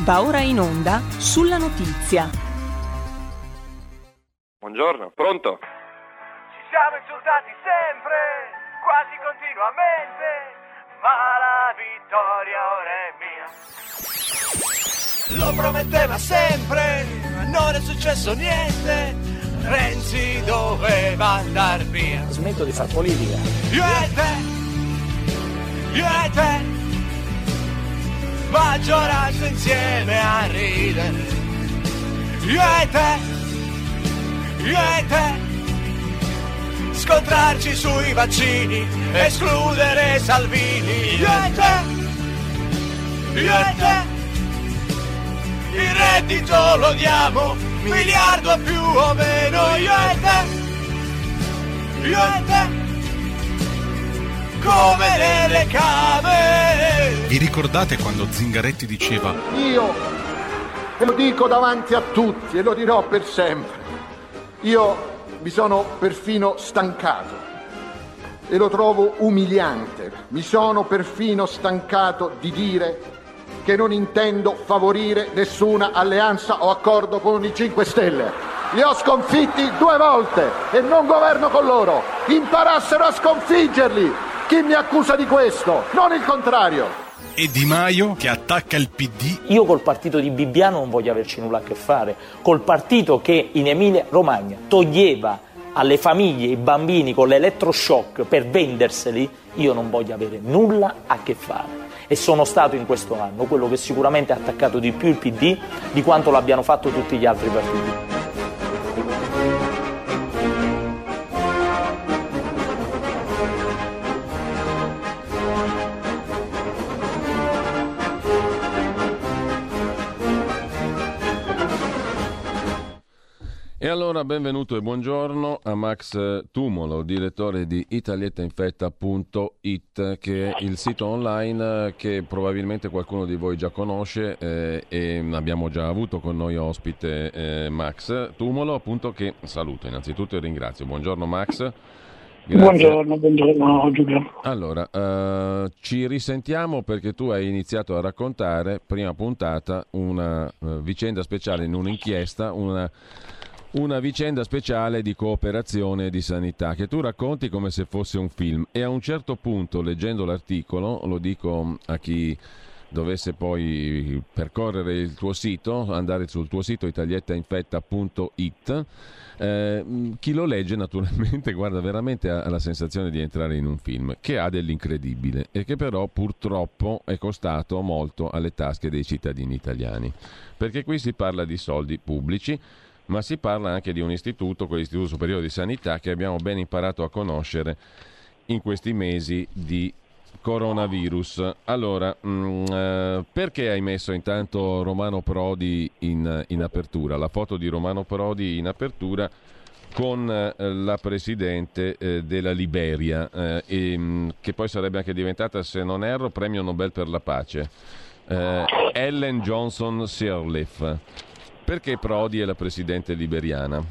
Va ora in onda sulla notizia. Buongiorno, pronto? Ci siamo insultati sempre, quasi continuamente, ma la vittoria ora è mia. Lo prometteva sempre, ma non è successo niente. Renzi doveva andar via. Smetto di far politica. Io e te, io e te, maggioranza insieme a ridere. Io e te, io e te, scontrarci sui vaccini, escludere Salvini. Io e te, io e te, il reddito lo diamo, miliardo più o meno. Io e te, io e te come nelle cave. Vi ricordate quando Zingaretti diceva Io ve lo dico davanti a tutti e lo dirò per sempre. Io mi sono perfino stancato e lo trovo umiliante. Mi sono perfino stancato di dire che non intendo favorire nessuna alleanza o accordo con i 5 Stelle. Li ho sconfitti due volte e non governo con loro. Imparassero a sconfiggerli. Chi mi accusa di questo? Non il contrario. E Di Maio che attacca il PD Io col partito di Bibbiano non voglio averci nulla a che fare. Col partito che in Emilia Romagna toglieva alle famiglie i bambini con l'elettroshock per venderseli, io non voglio avere nulla a che fare. E sono stato in questo anno quello che sicuramente ha attaccato di più il PD di quanto l'abbiano fatto tutti gli altri partiti. Allora benvenuto e buongiorno a Max Tumolo, direttore di italiettainfetta.it, che è il sito online che probabilmente qualcuno di voi già conosce eh, e abbiamo già avuto con noi ospite eh, Max Tumolo, appunto che saluto innanzitutto e ringrazio. Buongiorno Max. Grazie. Buongiorno, buongiorno Giulio. Allora, eh, ci risentiamo perché tu hai iniziato a raccontare, prima puntata, una eh, vicenda speciale in un'inchiesta, una una vicenda speciale di cooperazione e di sanità che tu racconti come se fosse un film. E a un certo punto leggendo l'articolo, lo dico a chi dovesse poi percorrere il tuo sito, andare sul tuo sito italiettainfetta.it, eh, chi lo legge naturalmente guarda veramente ha la sensazione di entrare in un film che ha dell'incredibile e che però purtroppo è costato molto alle tasche dei cittadini italiani, perché qui si parla di soldi pubblici ma si parla anche di un istituto, quell'Istituto Superiore di Sanità, che abbiamo ben imparato a conoscere in questi mesi di coronavirus. Allora, mh, eh, perché hai messo intanto Romano Prodi in, in, apertura? La foto di Romano Prodi in apertura con eh, la presidente eh, della Liberia, mh, che poi sarebbe anche diventata, se non erro, premio Nobel per la pace. Ellen Johnson Sirleaf. Perché Prodi è la presidente liberiana?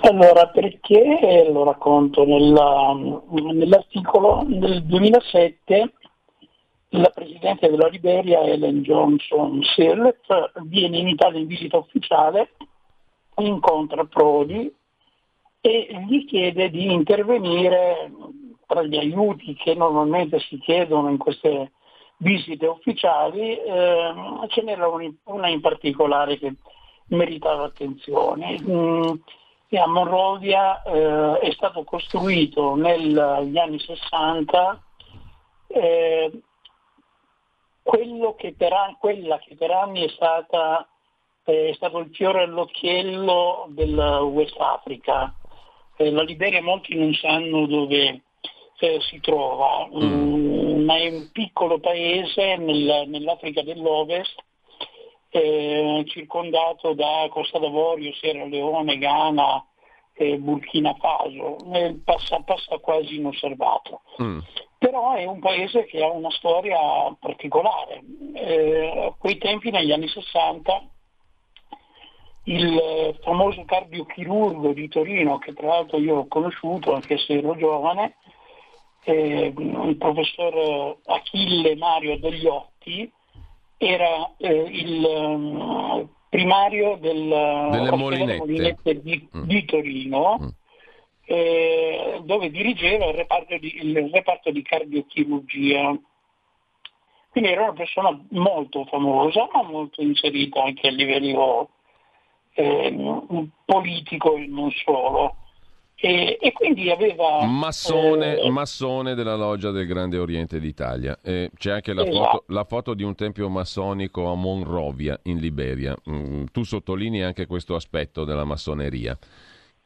Allora, perché lo racconto nella, nell'articolo nel 2007 la presidente della Liberia, Ellen Johnson Sirleaf, viene in Italia in visita ufficiale, incontra Prodi e gli chiede di intervenire tra gli aiuti che normalmente si chiedono in queste visite ufficiali, eh, ce n'era una in particolare che meritava attenzione. Mm, a Monrovia eh, è stato costruito negli anni 60 eh, che per, quella che per anni è, stata, è stato il fiore all'occhiello del West Africa. Eh, la Liberia molti non sanno dove eh, si trova, mm. Ma è un piccolo paese nel, nell'Africa dell'Ovest, eh, circondato da Costa d'Avorio, Sierra Leone, Ghana, eh, Burkina Faso, passa, passa, quasi inosservato. Mm. Però è un paese che ha una storia particolare. Eh, a quei tempi, negli anni 60, il famoso cardiochirurgo di Torino, che tra l'altro io ho conosciuto anche se ero giovane, eh, il professor Achille Mario Dogliotti, era eh, il um, primario del, Delle Molinette. Molinette di, Mm. di Torino, Mm. eh, dove dirigeva il reparto di, il reparto di cardiochirurgia. Quindi era una persona molto famosa, ma molto inserita anche a livello ehm, politico e non solo. E, e quindi aveva... Massone, eh, massone della loggia del Grande Oriente d'Italia. E c'è anche la, Esatto. foto, la foto di un tempio massonico a Monrovia, in Liberia. Mm, tu sottolinei anche questo aspetto della massoneria,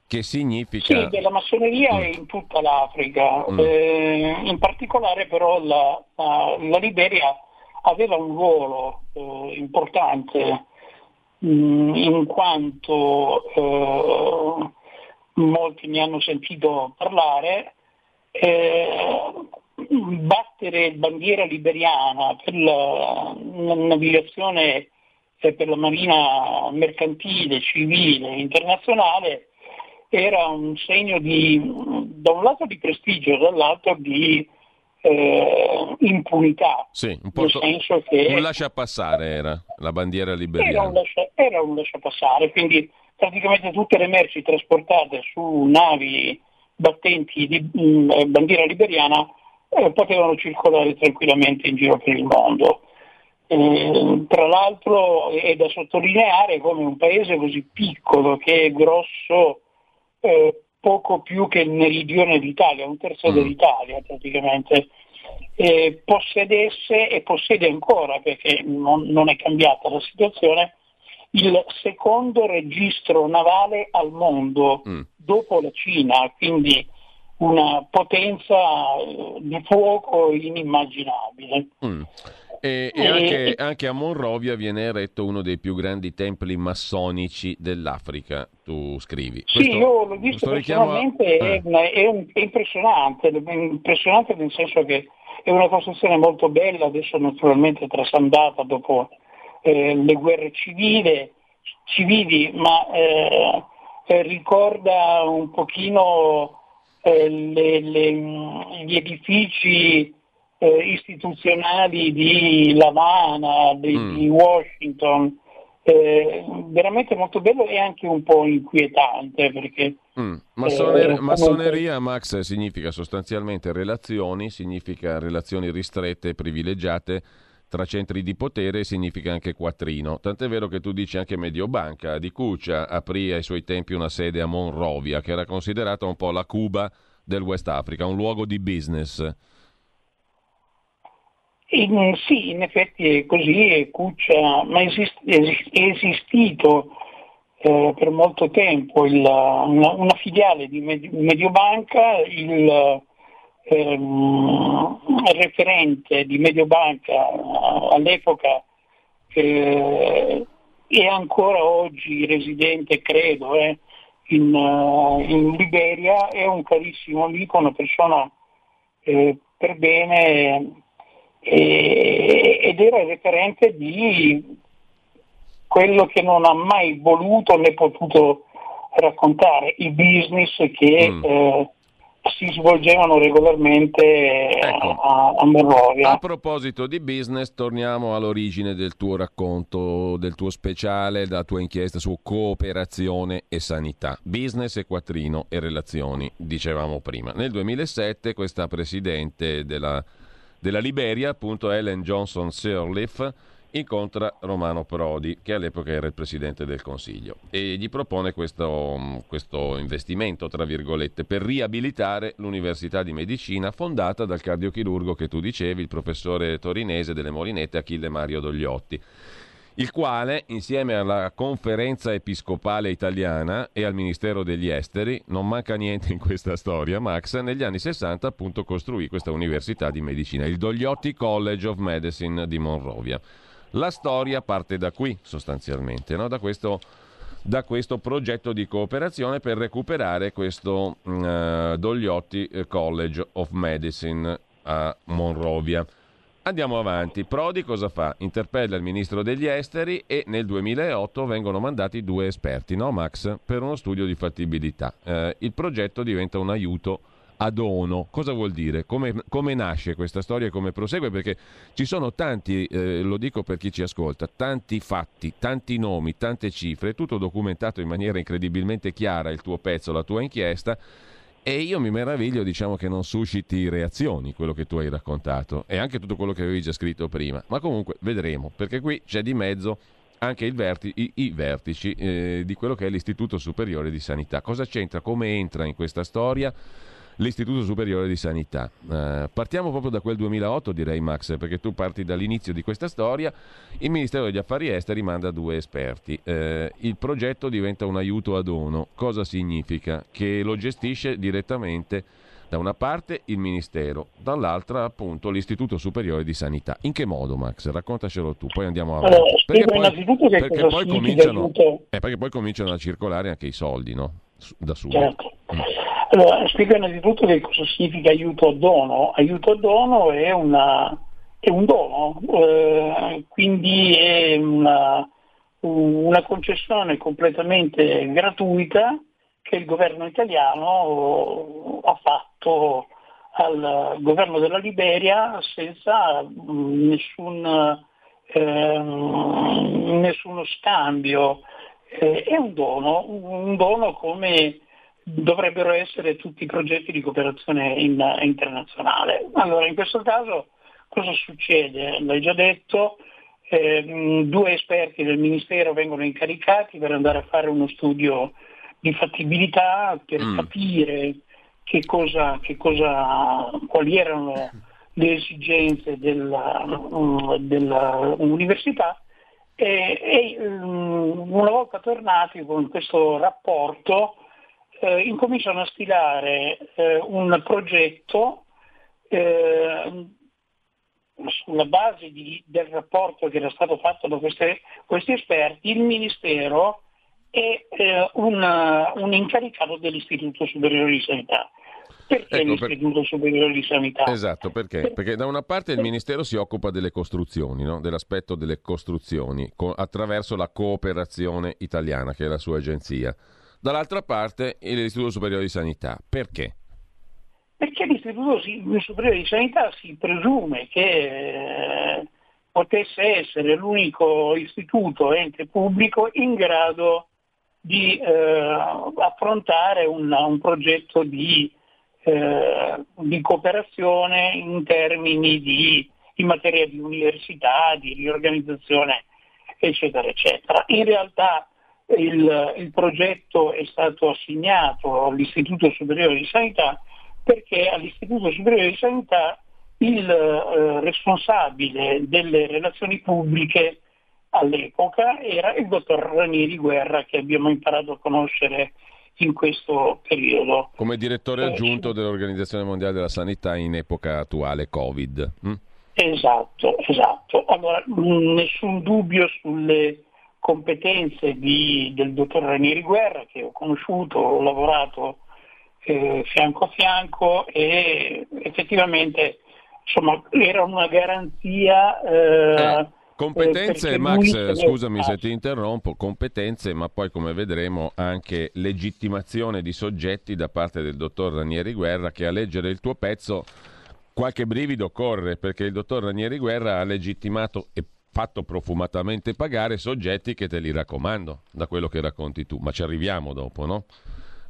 che significa... Sì, della massoneria Mm. in tutta l'Africa, Mm. Eh, in particolare però la, la- la Liberia aveva un ruolo eh, importante mm, in quanto eh, molti mi hanno sentito parlare, eh, battere bandiera liberiana per la, la navigazione e per la marina mercantile, civile, internazionale era un segno di, da un lato di prestigio, dall'altro di eh, impunità. Sì, un, porto- nel senso che un lasciapassare era la bandiera era liberiana. un, lascia, era un lasciapassare, quindi praticamente tutte le merci trasportate su navi battenti di mh, eh, bandiera liberiana eh, potevano circolare tranquillamente in giro per il mondo. Eh, tra l'altro è da sottolineare come un paese così piccolo che è grosso eh, poco più che il meridione d'Italia, un terzo Mm. dell'Italia praticamente, possedesse e possiede ancora, perché non, non è cambiata la situazione, il secondo registro navale al mondo Mm. dopo la Cina, quindi una potenza eh, di fuoco inimmaginabile. Mm. E, e anche, anche a Monrovia viene eretto uno dei più grandi templi massonici dell'Africa, tu scrivi. Sì, Questo- io l'ho visto richiamo a- personalmente, eh. è, è impressionante, è impressionante nel senso che è una costruzione molto bella, adesso naturalmente trasandata dopo eh, le guerre civili, civili ma eh, eh, ricorda un pochino eh, le- le- gli edifici eh, istituzionali di La Habana, di, Mm. di Washington, eh, veramente molto bello e anche un po' inquietante perché Mm. Massoner- Eh, massoneria, Max, significa sostanzialmente relazioni, significa relazioni ristrette e privilegiate tra centri di potere significa anche quattrino. Tant'è vero che tu dici anche Mediobanca di Cuccia aprì ai suoi tempi una sede a Monrovia, che era considerata un po' la Cuba del West Africa, un luogo di business. In- sì, in effetti è così, Cuccia, ma esist- è esistito eh, per molto tempo il- una, una filiale di Med- Mediobanca, il ehm, referente di Mediobanca all'epoca eh, è ancora oggi residente, credo, eh, in, eh, in Liberia, è un carissimo amico, una persona eh, per bene e- ed era il referente di quello che non ha mai voluto né potuto raccontare, i business che Mm. eh, si svolgevano regolarmente Ecco. a, a Monrovia. A proposito di business, torniamo all'origine del tuo racconto, del tuo speciale, della tua inchiesta su cooperazione e sanità. Business e quattrino e relazioni, dicevamo prima. Nel 2007 questa presidente della, della Liberia, appunto Ellen Johnson Sirleaf, incontra Romano Prodi, che all'epoca era il presidente del Consiglio, e gli propone questo, questo investimento, tra virgolette, per riabilitare l'Università di Medicina fondata dal cardiochirurgo che tu dicevi, il professore torinese delle Molinette Achille Mario Dogliotti il quale, insieme alla Conferenza Episcopale Italiana e al Ministero degli Esteri, non manca niente in questa storia, Max, negli anni 60 appunto costruì questa università di medicina, il Dogliotti College of Medicine di Monrovia. La storia parte da qui, sostanzialmente, no? da, questo, da questo progetto di cooperazione per recuperare questo eh, Dogliotti eh, College of Medicine a Monrovia. Andiamo avanti. Prodi cosa fa? Interpella il ministro degli esteri e nel 2008 vengono mandati due esperti, no Max? Per uno studio di fattibilità. Eh, il progetto diventa un aiuto a dono. Cosa vuol dire? Come, come nasce questa storia e come prosegue? Perché ci sono tanti, eh, lo dico per chi ci ascolta, tanti fatti, tanti nomi, tante cifre, tutto documentato in maniera incredibilmente chiara, il tuo pezzo, la tua inchiesta. E io mi meraviglio, diciamo, che non susciti reazioni quello che tu hai raccontato e anche tutto quello che avevi già scritto prima. Ma comunque vedremo, perché qui c'è di mezzo anche verti- i-, i, vertici eh, di quello che è l'Istituto Superiore di Sanità. Cosa c'entra? Come entra in questa storia? l'Istituto Superiore di Sanità. Eh, partiamo proprio da quel 2008, direi Max, perché tu parti dall'inizio di questa storia. Il Ministero degli Affari Esteri manda due esperti. Eh, il progetto diventa un aiuto a dono. Cosa significa? Che lo gestisce direttamente da una parte il Ministero, dall'altra appunto l'Istituto Superiore di Sanità. In che modo Max? Raccontacelo tu, poi andiamo avanti. Allora, perché, poi, perché, poi eh, perché poi cominciano a circolare anche i soldi, no? Da subito. Certo. Mm. Allora, spiego innanzitutto che cosa significa aiuto a dono. Aiuto a dono è, una, è un dono, eh, quindi è una, una concessione completamente gratuita che il governo italiano ha fatto al governo della Liberia senza mm, nessun, eh, nessuno scambio. Eh, è un dono, un dono come dovrebbero essere tutti i progetti di cooperazione in, internazionale. Allora, in questo caso cosa succede? L'hai già detto, eh, due esperti del Ministero vengono incaricati per andare a fare uno studio di fattibilità per mm. capire che cosa, che cosa, quali erano le esigenze dell'università e, e mm, una volta tornati con questo rapporto eh, incominciano a stilare eh, un progetto eh, sulla base di, del rapporto che era stato fatto da queste, questi esperti, il Ministero è eh, un, un, incaricato dell'Istituto Superiore di Sanità. Perché ecco, l'Istituto per... Superiore di Sanità? Esatto, perché? Perché da una parte il Ministero si occupa delle costruzioni, no? dell'aspetto delle costruzioni, co- attraverso la cooperazione italiana, che è la sua agenzia. Dall'altra parte l'Istituto Superiore di Sanità. Perché? Perché l'Istituto Superiore di Sanità si presume che eh, potesse essere l'unico istituto, ente pubblico in grado di eh, affrontare un, un progetto di, eh, di, cooperazione in termini di, in materia di università, di riorganizzazione, eccetera, eccetera. In realtà il, il progetto è stato assegnato all'Istituto Superiore di Sanità perché all'Istituto Superiore di Sanità il eh, responsabile delle relazioni pubbliche all'epoca era il dottor Ranieri Guerra che abbiamo imparato a conoscere in questo periodo. Come direttore eh, aggiunto dell'Organizzazione Mondiale della Sanità in epoca attuale Covid. Mm? Esatto, esatto. Allora, nessun dubbio sulle competenze di, del dottor Ranieri Guerra che ho conosciuto, ho lavorato eh, fianco a fianco e effettivamente insomma, era una garanzia. Eh, eh competenze, Max, scusami se ti interrompo, competenze, ma poi come vedremo anche legittimazione di soggetti da parte del dottor Ranieri Guerra che a leggere il tuo pezzo qualche brivido corre perché il dottor Ranieri Guerra ha legittimato e fatto profumatamente pagare soggetti che te li raccomando da quello che racconti tu, ma ci arriviamo dopo, no?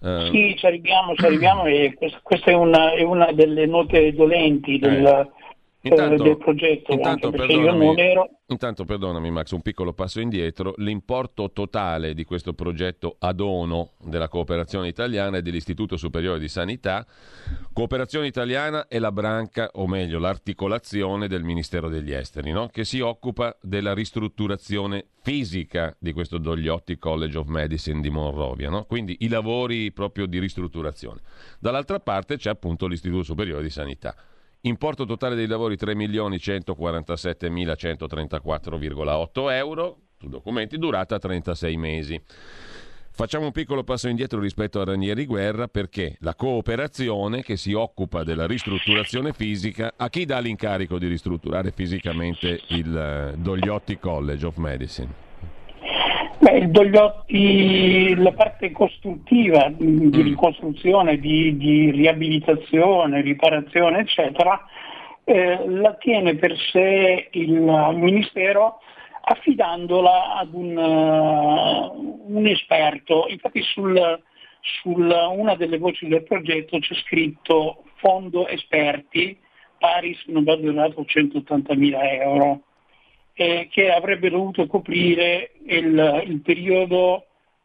Uh... Sì, ci arriviamo, ci arriviamo e questa è una, è una delle note dolenti del, eh. Intanto, del progetto. Intanto perdonami, ero... intanto, perdonami, Max, un piccolo passo indietro. L'importo totale di questo progetto ad ono della cooperazione italiana e dell'Istituto Superiore di Sanità. Cooperazione italiana è la branca, o meglio l'articolazione del Ministero degli Esteri, no? che si occupa della ristrutturazione fisica di questo Dogliotti College of Medicine di Monrovia, no? quindi i lavori proprio di ristrutturazione. Dall'altra parte c'è appunto l'Istituto Superiore di Sanità. Importo totale dei lavori 3.147.134,8 euro, su documenti durata 36 mesi. Facciamo un piccolo passo indietro rispetto a Ranieri Guerra perché la cooperazione che si occupa della ristrutturazione fisica, a chi dà l'incarico di ristrutturare fisicamente il uh, Dogliotti College of Medicine? Beh, il Dogliotti, la parte costruttiva di Mm. ricostruzione, di, di riabilitazione, riparazione, eccetera, eh, la tiene per sé il Ministero affidandola ad un, eh, un esperto. Infatti sul, sul- una delle voci del progetto c'è scritto fondo esperti pari, se non vado errato, 180 mila euro eh, che avrebbe dovuto coprire il, il periodo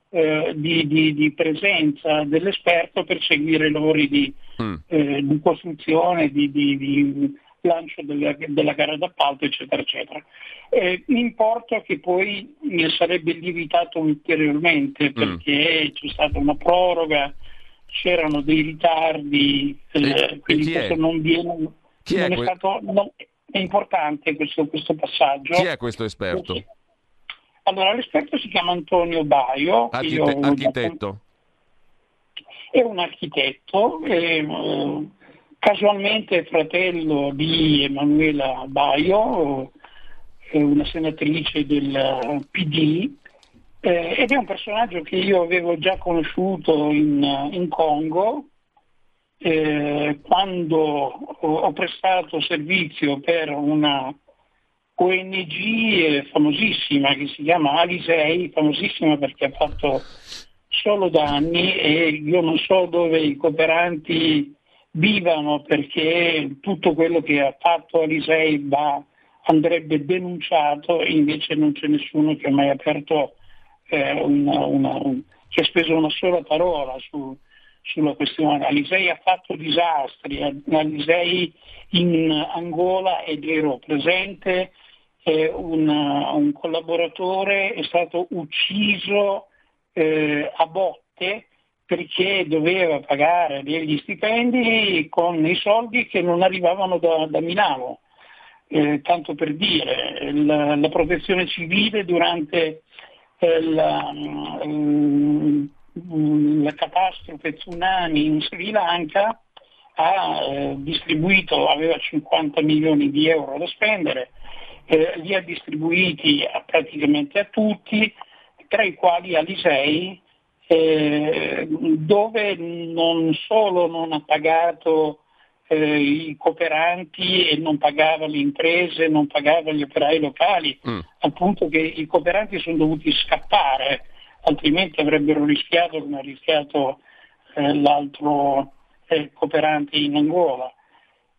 eh, di, di- di presenza dell'esperto per seguire i lavori di, Mm. eh, di costruzione, di, lancio della, della gara d'appalto, eccetera, eccetera. Eh, importo che poi ne sarebbe lievitato ulteriormente perché c'è stata una proroga, c'erano dei ritardi, eh, quindi chi è? questo non viene... Chi è non è, que- stato, non- è importante questo, questo passaggio. Chi è questo esperto? Allora, l'esperto si chiama Antonio Baio, Archite- architetto. è un architetto, è, eh, casualmente fratello di Emanuela Baio, è una senatrice del eh, PD, eh, ed è un personaggio che io avevo già conosciuto in, in Congo, eh, quando ho, prestato servizio per una ONG eh, famosissima che si chiama Alisei, famosissima perché ha fatto solo danni e io non so dove i cooperanti vivano perché tutto quello che ha fatto Alisei va, andrebbe denunciato e invece non c'è nessuno che ha mai aperto eh, una, una, un- che ha speso una sola parola su, sulla questione. Alisei ha fatto disastri, Alisei in Angola ed ero presente, eh, un, un collaboratore è stato ucciso eh, a botte perché doveva pagare degli stipendi con i soldi che non arrivavano da, da Milano. Eh, tanto per dire, la, la protezione civile durante eh, la, mm, la catastrofe tsunami in Sri Lanka ha eh, distribuito, aveva 50 milioni di euro da spendere, eh, li ha distribuiti a- praticamente a tutti, tra i quali Alisei, eh, dove non solo non ha pagato eh, i cooperanti e non pagava le imprese, non pagava gli operai locali, Mm. al punto che i cooperanti sono dovuti scappare, altrimenti avrebbero rischiato come ha rischiato eh, l'altro eh, cooperante in Angola.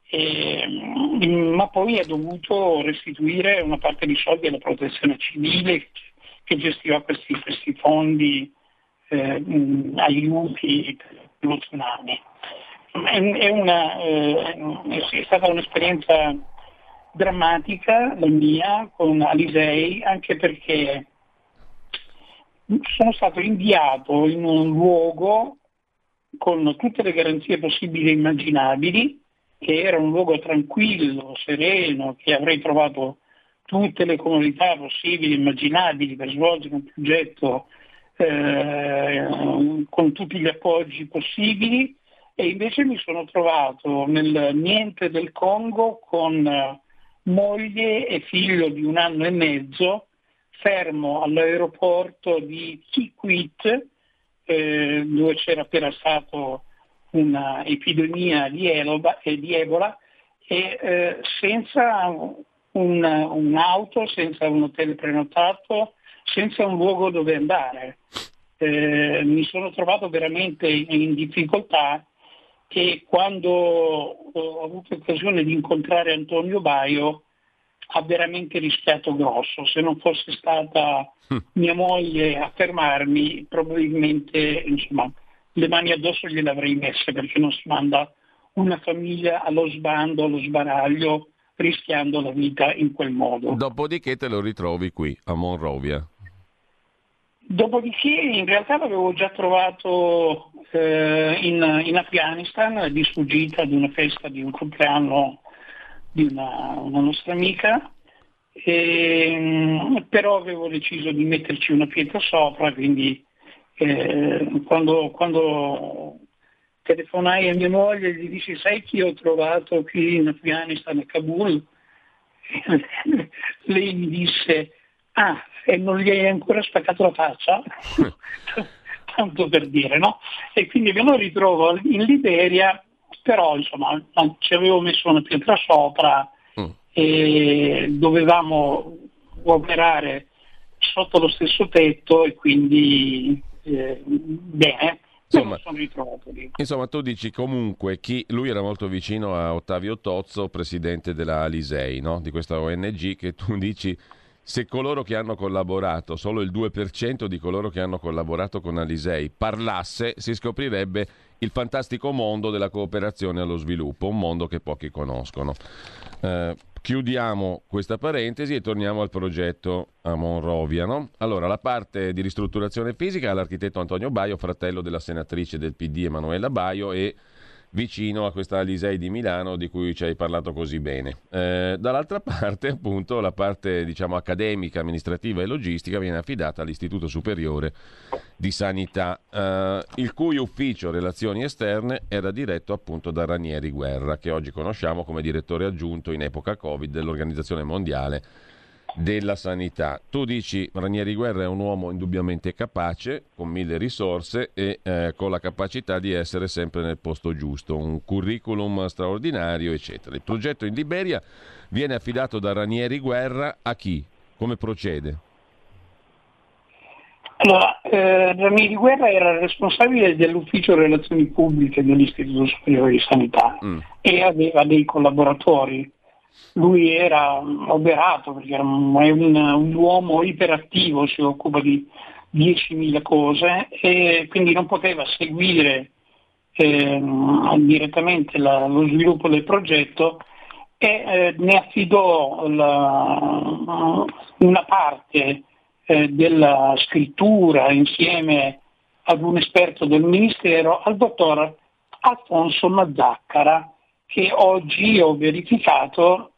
E, mm, ma poi ha dovuto restituire una parte di soldi alla protezione civile che gestiva questi, questi fondi eh, mh, aiuti per lo tsunami. È una, eh, è stata un'esperienza drammatica la mia con Alisei anche perché sono stato inviato in un luogo con tutte le garanzie possibili e immaginabili, che era un luogo tranquillo, sereno, che avrei trovato tutte le comodità possibili e immaginabili per svolgere un progetto eh, con tutti gli appoggi possibili. E invece mi sono trovato nel niente del Congo con eh, moglie e figlio di un anno e mezzo fermo all'aeroporto di Kikwit eh, dove c'era appena stata un'epidemia di, eh, di Ebola e eh, senza un- un'auto, senza un hotel prenotato, senza un luogo dove andare. Eh, mi sono trovato veramente in difficoltà e quando ho avuto occasione di incontrare Antonio Baio ha veramente rischiato grosso. Se non fosse stata mia moglie a fermarmi, probabilmente insomma, le mani addosso gliele avrei messe perché non si manda una famiglia allo sbando, allo sbaraglio, rischiando la vita in quel modo. Dopodiché te lo ritrovi qui, a Monrovia. Dopodiché in realtà l'avevo già trovato eh, in, in Afghanistan di sfuggita ad una festa di un compleanno di una, una nostra amica, e, però avevo deciso di metterci una pietra sopra, quindi eh, quando, quando telefonai a mia moglie gli dissi sai chi ho trovato qui in Afghanistan a Kabul? Lei mi disse Ah, e non gli hai ancora spaccato la faccia? Tanto per dire, no? E quindi me lo ritrovo in Liberia, però insomma ci avevo messo una pietra sopra mm. e dovevamo operare sotto lo stesso tetto e quindi eh, bene. Insomma, insomma, tu dici comunque chi lui era molto vicino a Ottavio Tozzo, presidente della Alisei, no? di questa ONG, che tu dici se coloro che hanno collaborato, solo il 2% di coloro che hanno collaborato con Alisei parlasse, si scoprirebbe il fantastico mondo della cooperazione allo sviluppo, un mondo che pochi conoscono. Eh, Chiudiamo questa parentesi e torniamo al progetto a Monrovia. No? Allora, la parte di ristrutturazione fisica l'architetto Antonio Baio, fratello della senatrice del PD Emanuela Baio e vicino a questa Alisei di Milano di cui ci hai parlato così bene. Eh, dall'altra parte, appunto, la parte diciamo, accademica, amministrativa e logistica viene affidata all'Istituto Superiore di Sanità, eh, il cui ufficio relazioni esterne era diretto appunto da Ranieri Guerra, che oggi conosciamo come direttore aggiunto in epoca Covid dell'Organizzazione Mondiale della sanità. Tu dici Ranieri Guerra è un uomo indubbiamente capace, con mille risorse e eh, con la capacità di essere sempre nel posto giusto, un curriculum straordinario, eccetera. Il progetto in Liberia viene affidato da Ranieri Guerra a chi? Come procede? Allora, eh, Ranieri Guerra era responsabile dell'ufficio relazioni pubbliche dell'Istituto Superiore di Sanità mm. e aveva dei collaboratori lui era oberato perché era un, un, un uomo iperattivo, si occupa di 10.000 cose e quindi non poteva seguire eh, direttamente la, lo sviluppo del progetto e eh, ne affidò la, una parte eh, della scrittura insieme ad un esperto del Ministero al dottor Alfonso Mazzaccara che oggi ho verificato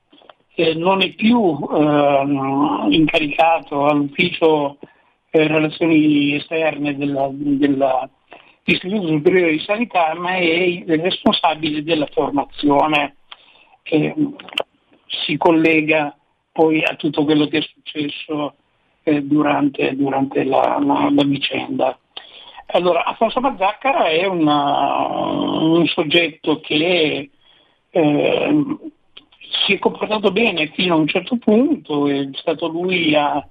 eh, non è più eh, incaricato all'ufficio eh, relazioni esterne dell'Istituto Superiore di Sanità, ma è il responsabile della formazione che si collega poi a tutto quello che è successo eh, durante, durante la, la, la, vicenda. Allora, Alfonso Mazzaccara è una, un soggetto che eh, si è comportato bene fino a un certo punto, è stato lui a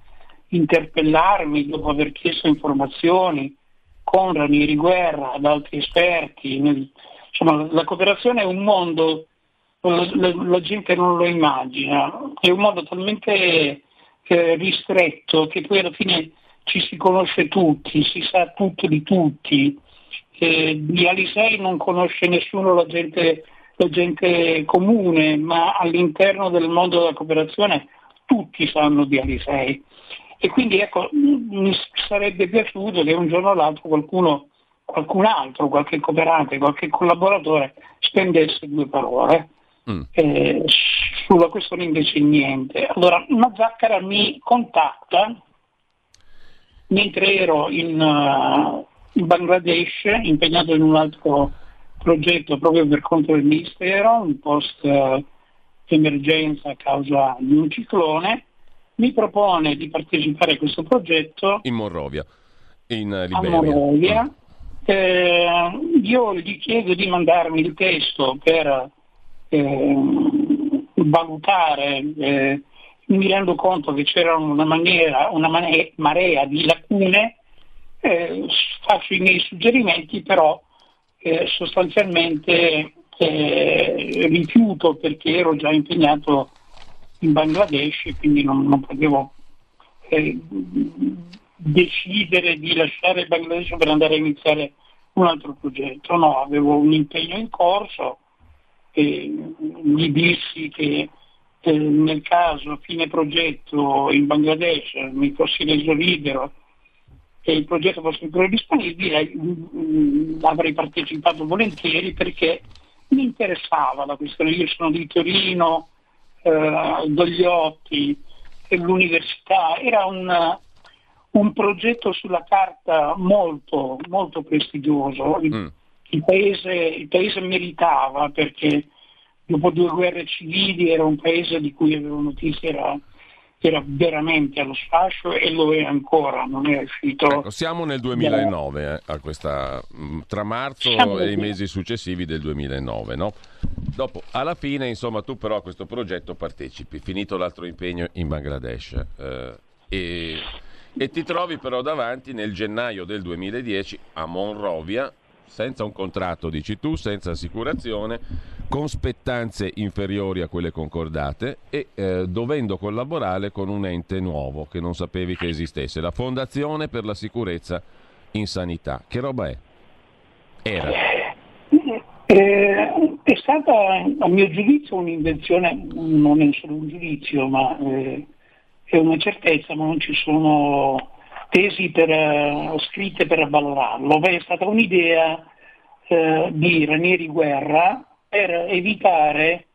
interpellarmi dopo aver chiesto informazioni con Ranieri Guerra, ad altri esperti. Insomma, la cooperazione è un mondo, la, la, la gente non lo immagina, è un mondo talmente eh, ristretto che poi alla fine ci si conosce tutti, si sa tutto di tutti. Eh, di Alisei non conosce nessuno la gente la gente comune, ma all'interno del mondo della cooperazione tutti sanno di Alisei. E quindi ecco, mi sarebbe piaciuto che un giorno o l'altro qualcuno, qualcun altro, qualche cooperante, qualche collaboratore spendesse due parole. Mm. Eh, sulla questione invece niente. Allora, Mazzaccara mi contatta mentre ero in, uh, in Bangladesh, impegnato in un altro progetto proprio per conto del Ministero, un post eh, emergenza a causa di un ciclone, mi propone di partecipare a questo progetto in Monrovia, in Liberia. A Monrovia. Eh, io gli chiedo di mandarmi il testo per eh, valutare, eh, mi rendo conto che c'era una, maniera, una marea di lacune, eh, faccio i miei suggerimenti, però eh, sostanzialmente eh, rifiuto perché ero già impegnato in Bangladesh e quindi non, non potevo eh, decidere di lasciare il Bangladesh per andare a iniziare un altro progetto. No, avevo un impegno in corso e gli dissi che eh, nel caso a fine progetto in Bangladesh mi fossi reso libero se il progetto fosse ancora disponibile mm, mm, avrei partecipato volentieri perché mi interessava la questione. Io sono di Torino, eh, Dogliotti, l'università, era un, un, progetto sulla carta molto, molto prestigioso. Il, mm. il, paese, il paese meritava perché dopo due guerre civili era un paese di cui avevo notizie, era era veramente allo sfascio e lo è ancora, non è uscito. Ecco, siamo nel 2009, eh, a questa, mm, tra marzo siamo e i mesi successivi del 2009. No? Dopo, alla fine, insomma, tu però a questo progetto partecipi, finito l'altro impegno in Bangladesh. Eh, e, e ti trovi però davanti nel gennaio del 2010 a Monrovia, senza un contratto, dici tu, senza assicurazione, con spettanze inferiori a quelle concordate e eh, dovendo collaborare con un ente nuovo che non sapevi che esistesse, la Fondazione per la sicurezza in sanità. Che roba è? Era. Eh, è stata, a mio giudizio, un'invenzione, non è solo un giudizio, ma eh, è una certezza, ma non ci sono tesi per, uh, scritte per avvalorarlo. Beh, è stata un'idea uh, di Ranieri Guerra per evitare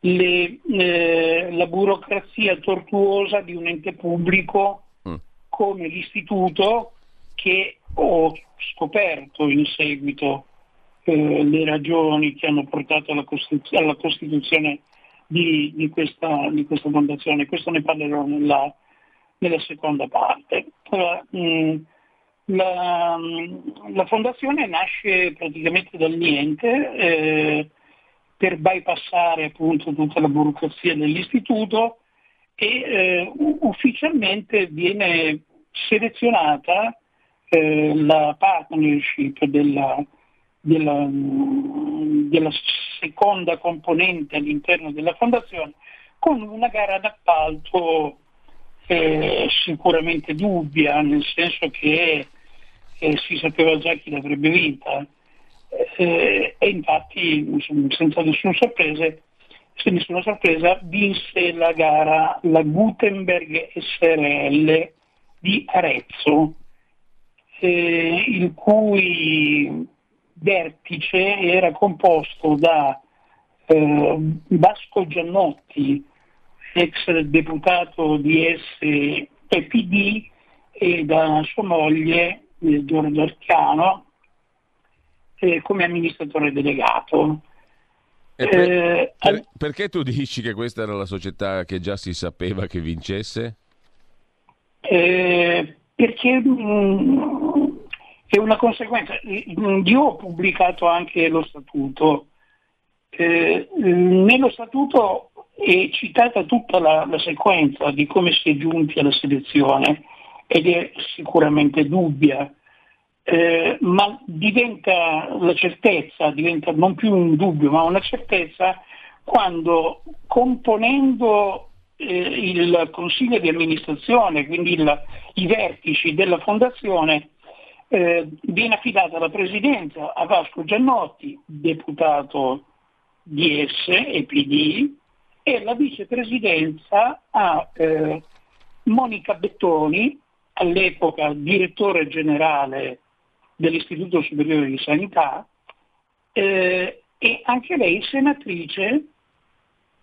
le, eh, la burocrazia tortuosa di un ente pubblico mm. come l'istituto che ho scoperto in seguito eh, le ragioni che hanno portato alla, Costituz- alla costituzione di, di, questa, di, questa, fondazione. Questo ne parlerò nella, nella seconda parte. Allora, mh, mm, la, la, fondazione nasce praticamente dal niente eh, per bypassare appunto tutta la burocrazia dell'istituto e eh, ufficialmente viene selezionata eh, la partnership della, della, della seconda componente all'interno della fondazione con una gara d'appalto eh, sicuramente dubbia, nel senso che eh, si sapeva già chi l'avrebbe vinta. Eh, e infatti, senza nessuna sorpresa, nessuna sorpresa, vinse la gara la Gutenberg SRL di Arezzo, eh, il cui vertice era composto da eh, Vasco Giannotti, ex deputato di SPD, e da sua moglie Giorgio Arcano eh, come amministratore delegato. Per, eh, per, perché tu dici che questa era la società che già si sapeva che vincesse? Eh, perché mh, mm, è una conseguenza. Io ho pubblicato anche lo statuto. Eh, nello statuto è citata tutta la, la, sequenza di come si è giunti alla selezione ed è sicuramente dubbia, eh, ma diventa la certezza, diventa non più un dubbio, ma una certezza quando componendo eh, il consiglio di amministrazione, quindi il, i vertici della fondazione, eh, viene affidata la presidenza a Vasco Giannotti, deputato DS e PD, e la vicepresidenza a eh, Monica Bettoni, all'epoca direttore generale dell'Istituto Superiore di Sanità, eh, e anche lei senatrice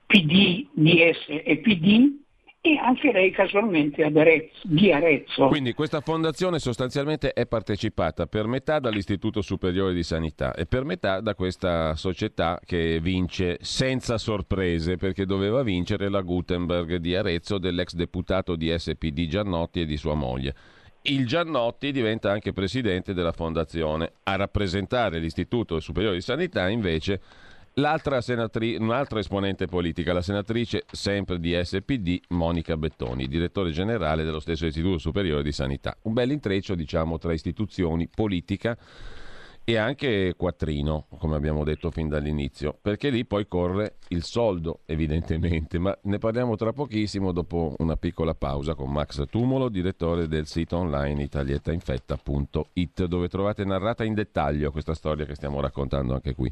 PD, DS e PD e anche lei casualmente Arezzo, di Arezzo. Quindi questa fondazione sostanzialmente è partecipata per metà dall'Istituto Superiore di Sanità e per metà da questa società che vince senza sorprese perché doveva vincere la Gutenberg di Arezzo dell'ex deputato di SPD Giannotti e di sua moglie. Il Giannotti diventa anche presidente della fondazione. A rappresentare l'Istituto Superiore di Sanità invece senatri- un'altra esponente politica, la senatrice sempre di SPD, Monica Bettoni, direttore generale dello stesso Istituto Superiore di Sanità. Un bel intreccio, diciamo, tra istituzioni, politica e anche quattrino, come abbiamo detto fin dall'inizio, perché lì poi corre il soldo, evidentemente, ma ne parliamo tra pochissimo dopo una piccola pausa con Max Tumolo, direttore del sito online italietainfetta.it, dove trovate narrata in dettaglio questa storia che stiamo raccontando anche qui.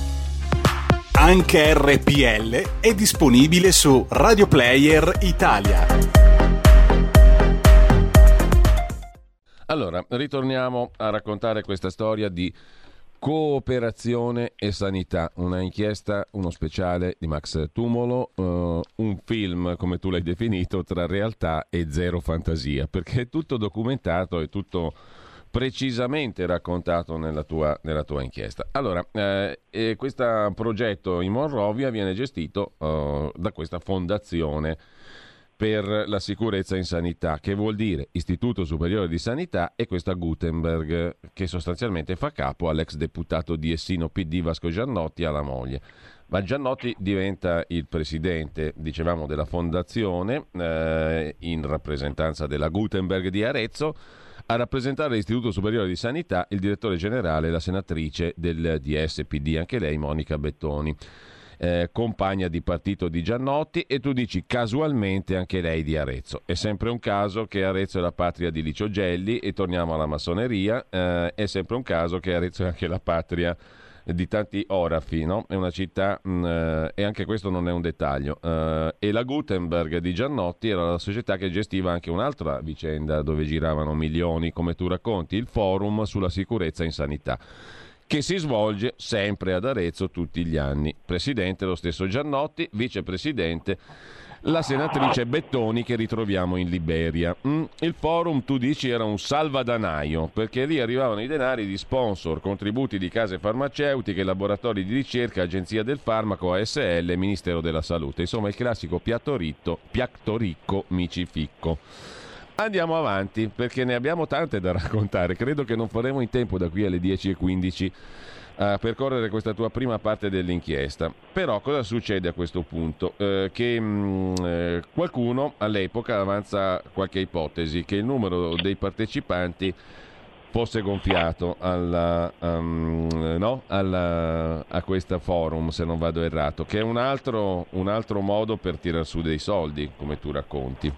Anche RPL è disponibile su Radio Player Italia. Allora, ritorniamo a raccontare questa storia di cooperazione e sanità, una inchiesta, uno speciale di Max Tumolo, uh, un film, come tu l'hai definito, tra realtà e zero fantasia, perché è tutto documentato, è tutto precisamente raccontato nella tua, nella tua inchiesta. Allora, eh, questo progetto in Monrovia viene gestito uh, da questa fondazione per la sicurezza in sanità, che vuol dire Istituto Superiore di Sanità e questa Gutenberg, che sostanzialmente fa capo all'ex deputato di Essino PD Vasco Giannotti alla moglie. Ma Giannotti diventa il presidente, dicevamo, della fondazione eh, in rappresentanza della Gutenberg di Arezzo. A rappresentare l'Istituto Superiore di Sanità il direttore generale, la senatrice del DSPD, anche lei Monica Bettoni eh, compagna di partito di Giannotti e tu dici casualmente anche lei di Arezzo. È sempre un caso che Arezzo è la patria di Licio Gelli e torniamo alla massoneria, eh, è sempre un caso che Arezzo è anche la patria di tanti orafi, no? è una città mh, mm, eh, e anche questo non è un dettaglio. Uh, e la Gutenberg di Giannotti era la società che gestiva anche un'altra vicenda dove giravano milioni, come tu racconti, il forum sulla sicurezza in sanità che si svolge sempre ad Arezzo tutti gli anni. Presidente lo stesso Giannotti, vicepresidente la senatrice Bettoni che ritroviamo in Liberia. Mm, il forum, tu dici, era un salvadanaio perché lì arrivavano i denari di sponsor, contributi di case farmaceutiche, laboratori di ricerca, agenzia del farmaco, ASL, Ministero della Salute. Insomma, il classico piatto, ritto, piatto ricco, micificco. Andiamo avanti perché ne abbiamo tante da raccontare. Credo che non faremo in tempo da qui alle 10.15 a percorrere questa tua prima parte dell'inchiesta. Però cosa succede a questo punto? Eh, che mh, mm, eh, qualcuno all'epoca avanza qualche ipotesi che il numero dei partecipanti fosse gonfiato alla, um, no? alla, a questo forum, se non vado errato, che è un altro, un altro modo per tirar su dei soldi, come tu racconti.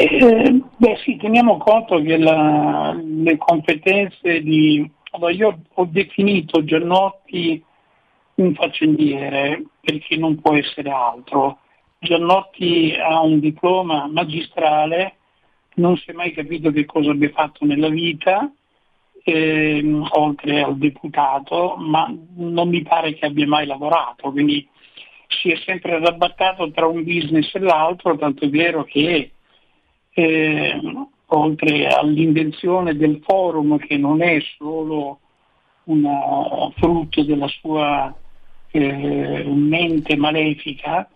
Eh, beh sì, teniamo conto che la, le competenze di... Allora, io ho definito Giannotti un faccendiere perché non può essere altro. Giannotti ha un diploma magistrale, non si è mai capito che cosa abbia fatto nella vita, eh, oltre al deputato, ma non mi pare che abbia mai lavorato, quindi si è sempre arrabattato tra un business e l'altro, tanto è vero che eh, oltre all'invenzione del forum che non è solo una, frutto della sua eh, mente malefica,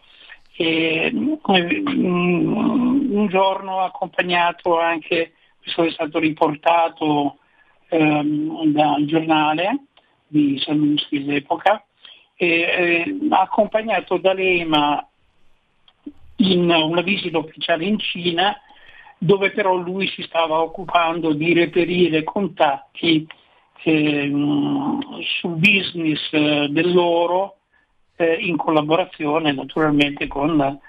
eh, un giorno ha accompagnato anche, questo è stato riportato ehm, dal giornale di Sallusti all'epoca, eh, ha accompagnato D'Alema in una visita ufficiale in Cina dove però lui si stava occupando di reperire contatti eh, sul business dell'oro eh, in collaborazione naturalmente con